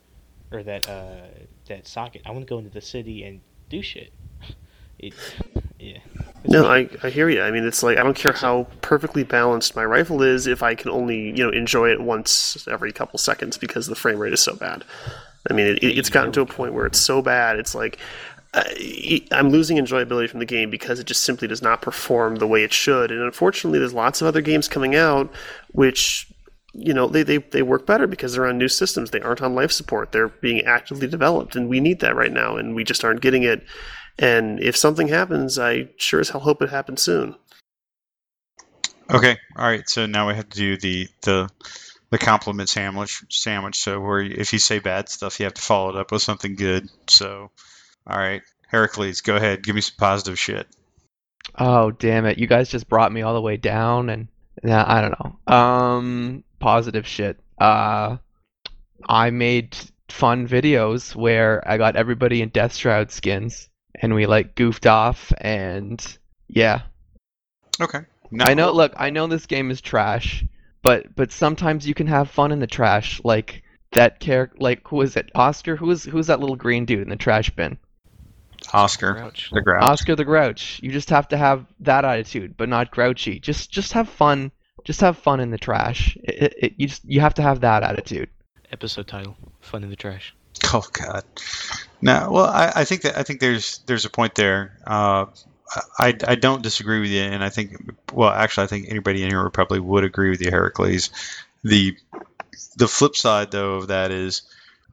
or that uh that socket. I want to go into the city and do shit. It, yeah. No. I, I hear you. I mean, it's like I don't care how perfectly balanced my rifle is if I can only you know enjoy it once every couple seconds because the frame rate is so bad. I mean, it, it, it's gotten to a point where it's so bad. It's like uh, I, I'm losing enjoyability from the game because it just simply does not perform the way it should. And unfortunately, there's lots of other games coming out which you know they, they, they work better because they're on new systems they aren't on life support they're being actively developed and we need that right now and we just aren't getting it and if something happens i sure as hell hope it happens soon Okay, all right. So now we have to do the the the compliment sandwich sandwich. So where if you say bad stuff, you have to follow it up with something good. So, all right, Heracles, go ahead, give me some positive shit. Oh damn it! You guys just brought me all the way down, and yeah, I don't know. Um, positive shit. Uh, I made fun videos where I got everybody in Death Shroud skins, and we like goofed off, and yeah. Okay. No, I know. Look, I know this game is trash, but but sometimes you can have fun in the trash. Like that character, like who is it? Oscar? Who is who's that little green dude in the trash bin? Oscar Grouch. the Grouch. Oscar the Grouch. You just have to have that attitude, but not grouchy. Just just have fun. Just have fun in the trash. It, it, it- you just you have to have that attitude. Episode title: Fun in the Trash. Oh God. No. Well, I, I think that I think there's there's a point there. Uh, I I don't disagree with you, and I think well, actually, I think anybody in here probably would agree with you, Heracles. The the flip side though of that is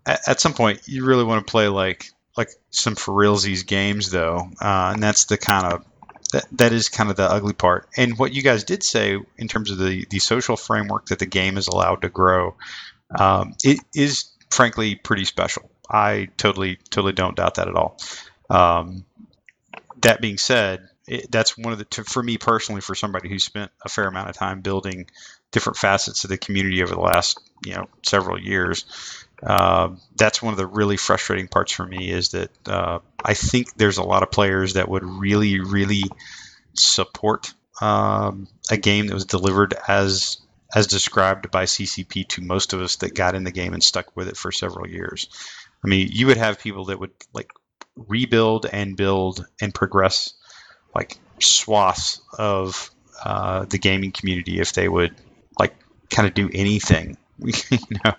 at, at some point you really want to play like like some for realsies games though, uh, and that's the kind of that, that is kind of the ugly part. And what you guys did say in terms of the the social framework that the game is allowed to grow, um, it is frankly pretty special. I totally totally don't doubt that at all. Um, that being said, it, that's one of the to, for me personally, for somebody who spent a fair amount of time building different facets of the community over the last you know several years, uh, that's one of the really frustrating parts for me is that uh, I think there's a lot of players that would really, really support um, a game that was delivered as as described by CCP to most of us that got in the game and stuck with it for several years. I mean, you would have people that would like rebuild and build and progress like swaths of uh, the gaming community if they would like kind of do anything you know?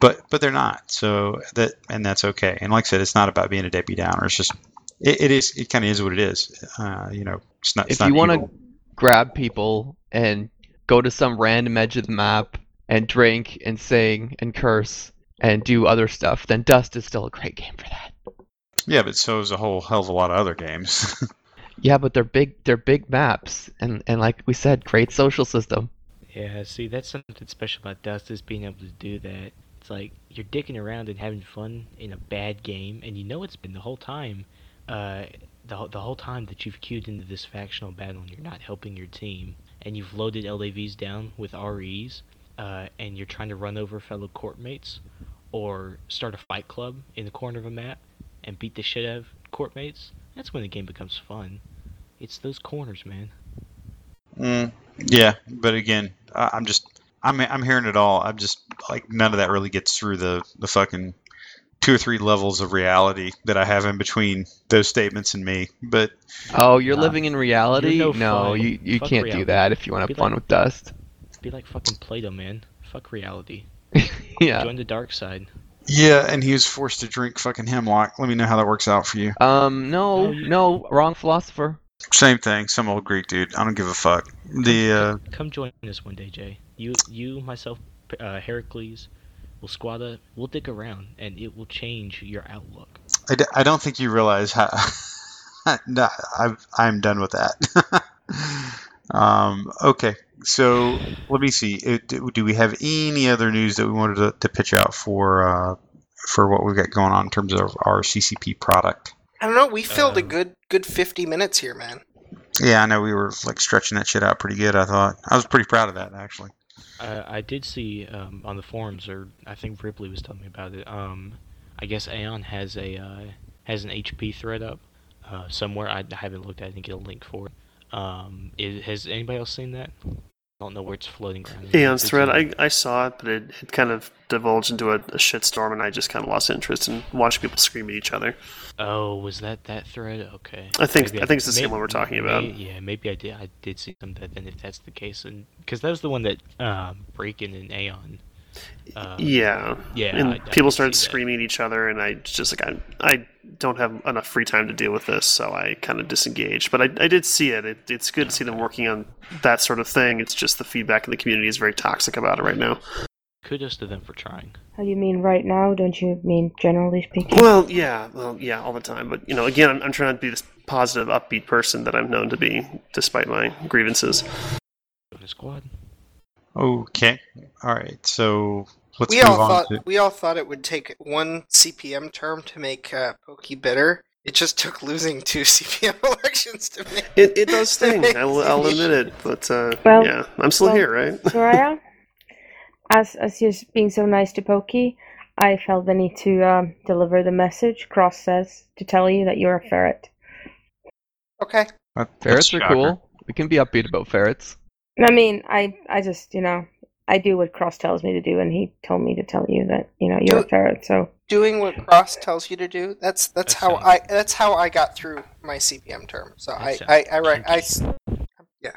But but they're not so that and that's okay. And like i said it's not about being a debbie downer it's just it, it is it kind of is what it is uh, you know it's not it's if not you want to grab people and go to some random edge of the map and drink and sing and curse and do other stuff, then Dust is still a great game for that. Yeah but so is a whole hell of a lot of other games Yeah, but they're big they're big maps and and like we said, great social system. Yeah, see, that's something special about Dust is being able to do that. It's like you're dicking around and having fun in a bad game, and you know it's been the whole time, uh, the the whole time that you've queued into this factional battle and you're not helping your team, and you've loaded LAVs down with REs, uh, and you're trying to run over fellow courtmates, or start a fight club in the corner of a map and beat the shit out of courtmates. That's when the game becomes fun. It's those corners, man. Mm, yeah, but again, I, I'm just I'm I'm hearing it all. I'm just like none of that really gets through the the fucking two or three levels of reality that I have in between those statements and me. But Oh, you're Uh, living in reality? no no, you you Fuck can't do that if you want to Be have fun like- with Dust. Be like fucking Plato, man. Fuck reality. yeah. Join the dark side. Yeah, and he was forced to drink fucking hemlock. Let me know how that works out for you. Um no, Oh, no, wrong philosopher. Same thing. Some old Greek dude. I don't give a fuck. The uh, Come join us one day, Jay. You, you, myself, uh, Heracles, will squad up. We'll dick around, and it will change your outlook. I, d- I don't think you realize how. no, I've, I'm done with that. um, okay, so let me see. It, do do we have any other news that we wanted to, to pitch out for uh, for what we've got going on in terms of our CCP product? I don't know. We filled a Um, good good 50 minutes here, man. Yeah, I know we were like stretching that shit out pretty good. I thought I was pretty proud of that actually. Uh, I did see um, on the forums, or I think Ripley was telling me about it. Um, I guess Aeon has a uh, has an HP thread up uh, somewhere. I haven't looked at it and get a link for it. Um, is, has anybody else seen that? I don't know where it's floating around. Aeon's It's thread, I, I saw it, but it, it kind of divulged into a, a shitstorm, and I just kind of lost interest in watching people scream at each other. Oh, was that that thread? Okay. I think- Maybe I think it's the same one we're talking may- about. yeah, maybe I did. I did see some that. Then, if that's the case, and because that was the one that um, Breakin and Aeon. Uh, Yeah, yeah. and I- I people did started screaming at each other, and I just like I, I don't have enough free time to deal with this, so I kind of disengaged. But I, I did see it. it. It's good to see them working on that sort of thing. It's just the feedback in the community is very toxic about it right now. Kudos to them for trying. How do you mean right now? Don't you mean generally speaking? Well, yeah, well, yeah, all the time. But you know, again, I'm, I'm trying to be this positive, upbeat person that I'm known to be, despite my grievances. Squad. Okay, all right. So let's we move all on thought to. we all thought it would take one CPM term to make uh, Pokey bitter. It just took losing two CPM elections to make It, it does sting. I will, I'll admit it. But uh, Well- yeah, I'm still well- here, right? Soraya, as as you're being so nice to Pokey, I felt the need to um, deliver the message Cross says to tell you that you're a ferret. Okay. That- Ferrets are cool. We can be upbeat about ferrets. I mean, I I just you know I do what Cross tells me to do, and he told me to tell you that you know you're a ferret. So Doing what Cross tells you to do. That's that's That how sounds- I that's how I got through my CPM term. So That I I I, write I yeah,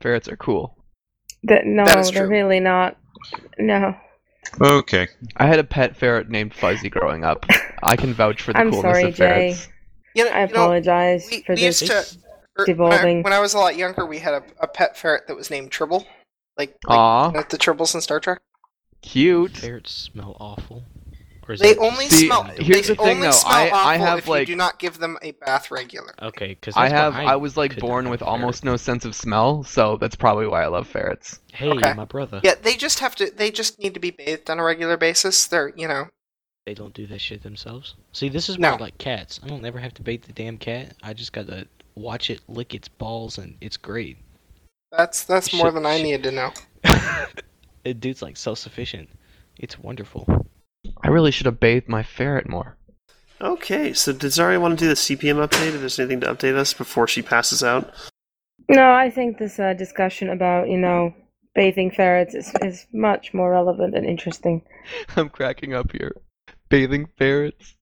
Ferrets are cool. that no, That is they're true. really not. No, Okay. I had a pet ferret named Fuzzy growing up. I can vouch for the I'm coolness sorry, of ferrets. Jay. you know, I you know apologize we, for we this. used to er, when, I, devolving. when I was a lot younger. We had a, a pet ferret that was named Tribble, like, like Aw, you the Tribbles in Star Trek. cute. Ferrets smell awful. Or is They that only See, smell. here's they the thing, only though. smell I- I have, if like- you do not give them a bath regular. Okay, because I have I was like born with almost no sense of smell, so that's probably why I love ferrets. Hey, Okay. my brother. Yeah, they just have to. They just need to be bathed on a regular basis. They're, you know, They don't do that shit themselves. See, this is No. why I like cats. I don't ever have to bathe the damn cat. I just gotta watch it lick its balls, and it's great. That's that's more Shit, than I shit. needed to know. the dude's like self-sufficient. It's wonderful. I really should have bathed my ferret more. Okay, so does Zaria want to do the CPM update? If there's anything to update us before she passes out? No, I think this uh, discussion about you know bathing ferrets is, is much more relevant and interesting. I'm cracking up here. Bathing ferrets.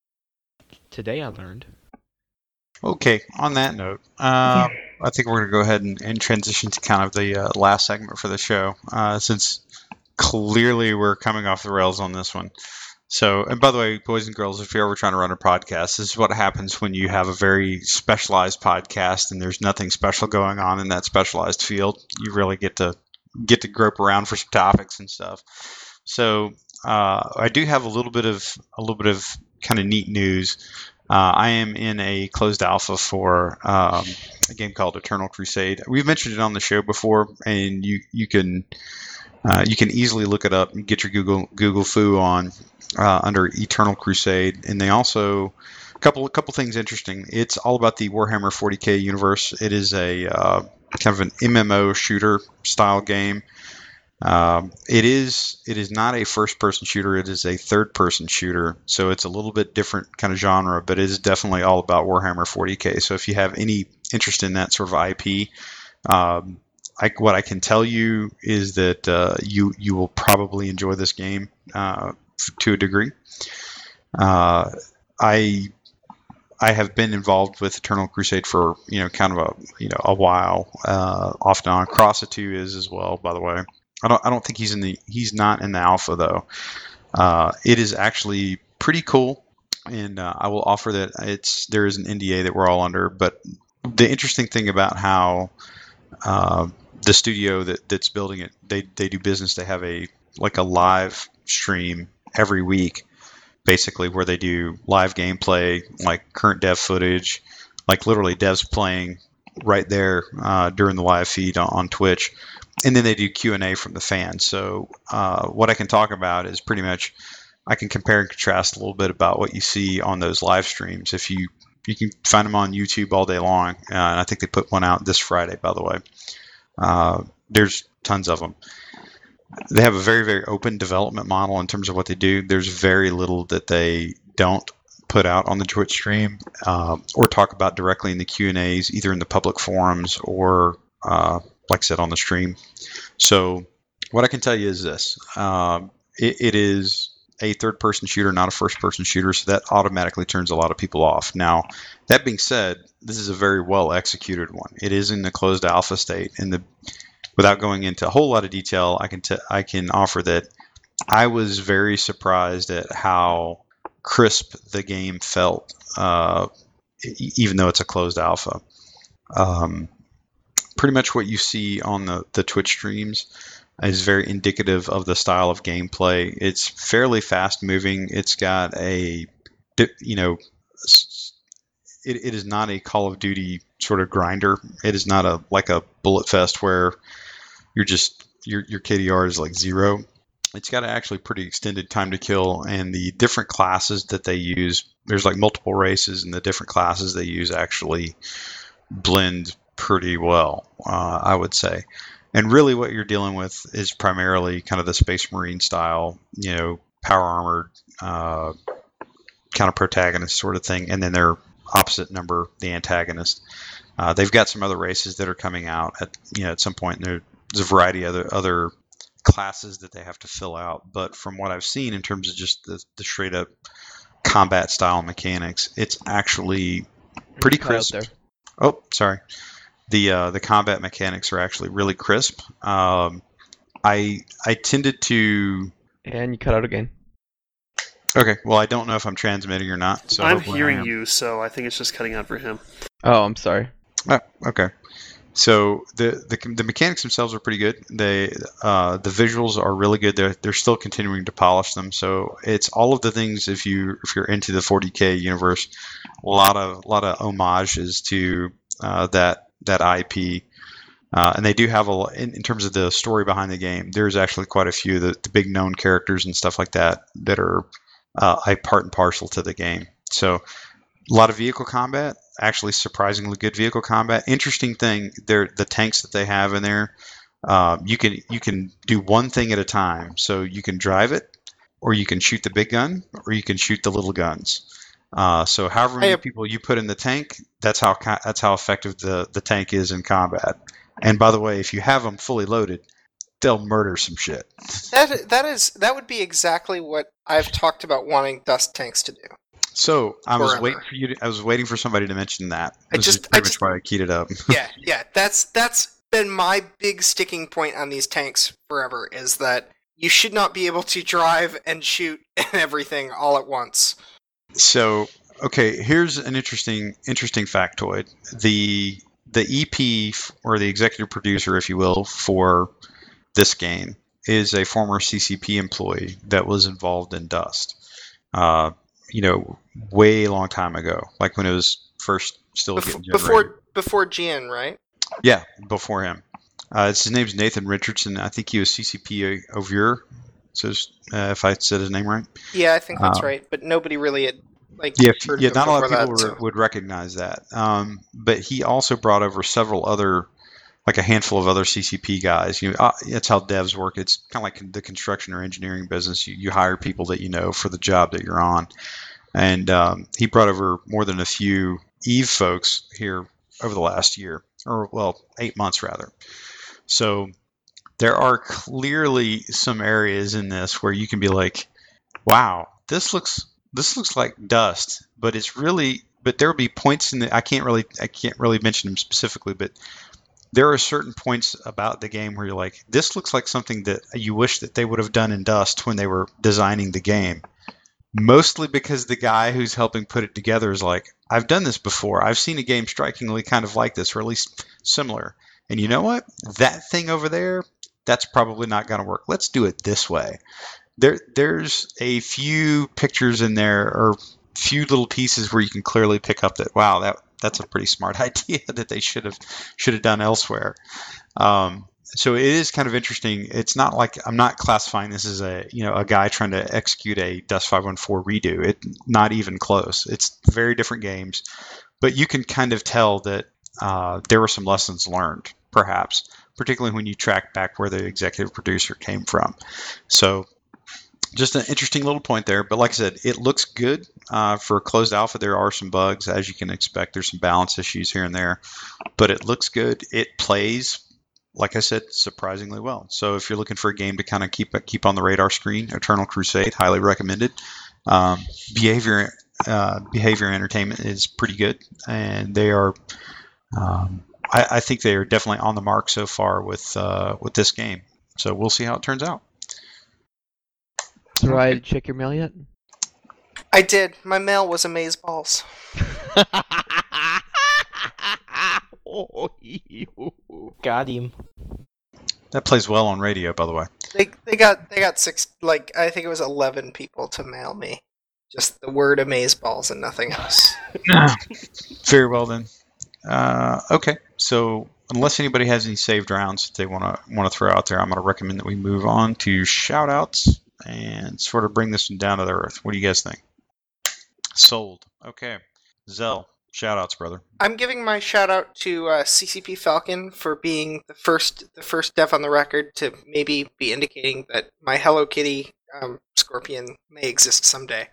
Today I learned. Okay, on that note, uh, I think we're going to go ahead and, and transition to kind of the uh, last segment for the show, uh, since clearly we're coming off the rails on this one. So, and by the way, boys and girls, if you're ever trying to run a podcast, this is what happens when you have a very specialized podcast and there's nothing special going on in that specialized field. You really get to get to grope around for some topics and stuff. So, uh, I do have a little bit of a little bit of kind of neat news. Uh, I am in a closed alpha for um, a game called Eternal Crusade. We've mentioned it on the show before, and you you can uh, you can easily look it up get your Google Google foo on uh, under Eternal Crusade, and they also a couple a couple things interesting. It's all about the Warhammer 40k universe. It is a uh, kind of an MMO shooter style game. Um, it is it is not a first person shooter. It is a third person shooter. So it's a little bit different kind of genre, but it is definitely all about Warhammer 40k. So if you have any interest in that sort of IP, um, I, what I can tell you is that uh, you you will probably enjoy this game uh, to a degree. Uh, I I have been involved with Eternal Crusade for you know kind of a you know a while, uh, off and on. Crossa Two is as well, by the way. I don't I don't think he's in the he's not in the alpha though. Uh, it is actually pretty cool, and uh, I will offer that it's there is an NDA that we're all under. But the interesting thing about how uh, the studio that, that's building it they they do business. They have a like a live stream every week, basically where they do live gameplay, like current dev footage, like literally devs playing right there uh, during the live feed on, on Twitch and then they do Q and A from the fans. So uh, what I can talk about is pretty much I can compare and contrast a little bit about what you see on those live streams. If you you can find them on YouTube all day long, uh, and I think they put one out this Friday, by the way. Uh, there's tons of them. They have a very very open development model in terms of what they do. There's very little that they don't put out on the Twitch stream uh, or talk about directly in the Q and A's, either in the public forums or uh, like I said on the stream. So what I can tell you is this: um, it, it is a third-person shooter, not a first-person shooter, so that automatically turns a lot of people off. Now, that being said, this is a very well executed one. It is in the closed alpha state, and the without going into a whole lot of detail, I can t- I can offer that I was very surprised at how crisp the game felt, uh, even though it's a closed alpha. Um, pretty much what you see on the, the Twitch streams is very indicative of the style of gameplay. It's fairly fast moving. It's got a, you know, it, it is not a Call of Duty sort of grinder. It is not a like a bullet fest where you're just your your KDR is like zero. It's got actually pretty extended time to kill, and the different classes that they use. There's like multiple races, and the different classes they use actually blend pretty well, uh, I would say. And really, what you're dealing with is primarily kind of the Space Marine style, you know, power armored uh, kind of protagonist sort of thing, and then their opposite number, the antagonist. Uh, they've got some other races that are coming out at you know at some. And there's a variety of other other classes that they have to fill out. But from what I've seen in terms of just the, the straight up combat style mechanics, it's actually pretty crisp. Oh, sorry the uh, the combat mechanics are actually really crisp. Um, I I tended to. And you cut out again. Okay, well I don't know if I'm transmitting or not. So I'm hearing you, so I think it's just cutting out for him. Oh, I'm sorry. Oh, okay. So the, the the mechanics themselves are pretty good. They uh, the visuals are really good. They're they're still continuing to polish them. So it's all of the things if you if you're into the 40k universe, a lot of a lot of homages to uh, that that IP. Uh, and they do have a in, in, terms of the story behind the game. There's actually quite a few the, the big known characters and stuff like that that are uh, a part and parcel to the game. So a lot of vehicle combat, actually surprisingly good vehicle combat. Interesting thing, they're the tanks that they have in there. Uh, you can you can do one thing at a time. So you can drive it, or you can shoot the big gun, or you can shoot the little guns. Uh, so however many people you put in the tank, that's how that's how effective the the tank is in combat. And by the way, if you have them fully loaded, they'll murder some shit. That that is that would be exactly what I've talked about wanting dust tanks to do. So I was Forever. waiting for you. To, I was waiting for somebody to mention that. I just- pretty I much why I keyed it up. yeah, yeah. That's that's been my big sticking point on these tanks forever is that you should not be able to drive and shoot and everything all at once. So okay, here's an interesting interesting factoid. The the EP or the executive producer, if you will, for this game is a former CCP employee that was involved in Dust. Uh, you know, way long time ago, like when it was first still Bef- getting generated. before before Gian, right? Yeah, before him. Uh, his name's Nathan Richardson. I think he was CCP your. So uh, if I said his name right. Yeah, I think that's Um, right. But nobody really had like Yeah, yeah. Not a lot of people that, would, so- would recognize that. Um, but he also brought over several other, like a handful of other CCP guys. You know, that's how devs work. It's kind of like the construction or engineering business. You, you hire people that you know for the job that you're on, and um, he brought over more than a few Eve folks here over the last year, or well, eight months rather. So there are clearly some areas in this where you can be like, wow, this looks this looks like dust, but it's really but there will be points in the I can't really I can't really mention them specifically, but there are certain points about the game where you're like, this looks like something that you wish that they would have done in Dust when they were designing the game. Mostly because the guy who's helping put it together is like, I've done this before. I've seen a game strikingly kind of like this, or at least similar. And you know what? That thing over there, that's probably not going to work. Let's do it this way. There, there's a few pictures in there, or few little pieces where you can clearly pick up that wow, that that's a pretty smart idea that they should have should have done elsewhere. Um, so it is kind of interesting. It's not like I'm not classifying this as a you know a guy trying to execute a Dust 514 redo. It not even close. It's very different games, but you can kind of tell that uh, there were some lessons learned, perhaps, particularly when you track back where the executive producer came from. So just an interesting little point there. But like I said, it looks good uh, for closed alpha. There are some bugs, as you can expect. There's some balance issues here and there, but it looks good. It plays, like I said, surprisingly well. So if you're looking for a game to kind of keep keep on the radar screen, Eternal Crusade, highly recommended. Um, behavior uh, behavior entertainment is pretty good, and they are. Um, I, I think they are definitely on the mark so far with uh, with this game. So we'll see how it turns out. So, right, did you check your mail yet? I did. My mail was amaze balls. oh. Got him. That plays well on radio, by the way. They they got they got six like I think it was eleven people to mail me. Just the word amaze balls and nothing else. Very well then. Uh, okay, so unless anybody has any saved rounds that they want to want to throw out there, I'm going to recommend that we move on to shout outs and sort of bring this one down to the earth. What do you guys think? Sold. Okay. Zell, shout outs, brother. I'm giving my shout out to uh, CCP Falcon for being the first the first dev on the record to maybe be indicating that my Hello Kitty um, Scorpion may exist someday.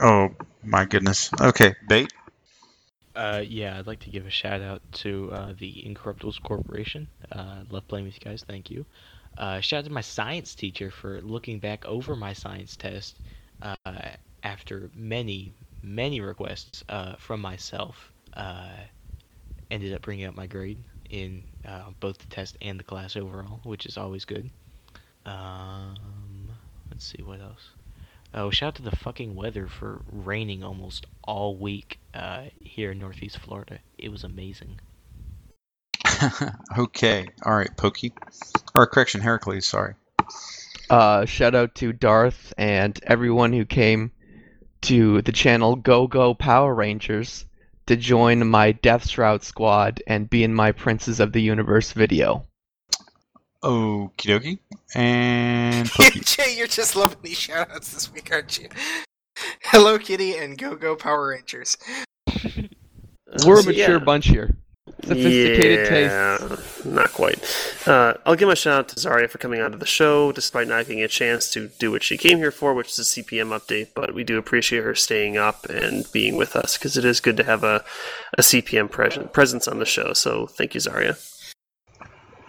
Oh my goodness. Okay, bait. Uh, yeah, I'd like to give a shout out to uh, the Incorruptibles Corporation. Uh, love playing with you guys. Thank you. Uh, shout out to my science teacher for looking back over my science test uh, after many, many requests uh, from myself. Uh, ended up bringing up my grade in uh, both the test and the class overall, which is always good. Um, let's see what else. Oh, shout out to the fucking weather for raining almost all week uh, here in Northeast Florida. It was amazing. okay. All right, Pokey. Or correction, Heracles, sorry. Uh, shout out to Darth and everyone who came to the channel Go Go Power Rangers to join my Death Shroud squad and be in my Princes of the Universe video. Okie dokie. And Pokey. Jay, you're just loving these shout outs this week, aren't you? Hello Kitty and Go Go Power Rangers. We're a So, mature yeah. bunch here. Sophisticated yeah. tastes. not quite. Uh, I'll give my shout out to Zaria for coming onto the show, despite not getting a chance to do what she came here for, which is a CPM update. But we do appreciate her staying up and being with us because it is good to have a, a CPM pres- presence on the show. So thank you, Zaria.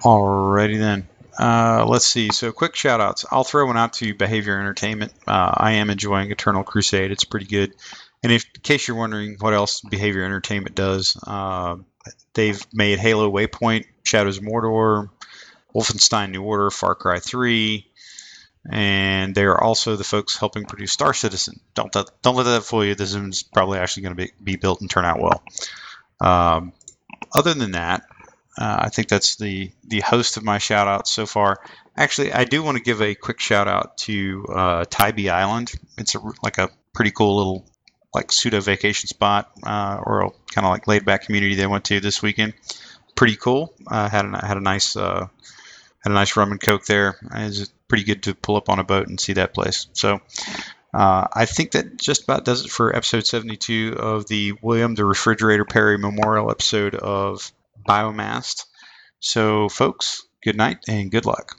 Alrighty then. Uh, let's see. So, quick shout outs. I'll throw one out to Behavior Entertainment. Uh, I am enjoying Eternal Crusade. It's pretty good. And if, in case you're wondering what else Behavior Entertainment does, uh, they've made Halo Waypoint, Shadows of Mordor, Wolfenstein New Order, Far Cry 3, and they are also the folks helping produce Star Citizen. Don't don't let that fool you. This is probably actually going to be, be built and turn out well. Um, other than that, uh, I think that's the the host of my shout outs so far. Actually, I do want to give a quick shout out to uh, Tybee Island. It's a, like a pretty cool little like pseudo vacation spot uh, or kind of like laid back community they went to this weekend. Pretty cool. Uh, had a, had a nice uh, had a nice rum and coke there. It's pretty good to pull up on a boat and see that place. So. Uh, I think that just about does it for episode 72 of the William the Refrigerator Perry Memorial episode of Biomass. So, folks, good night and good luck.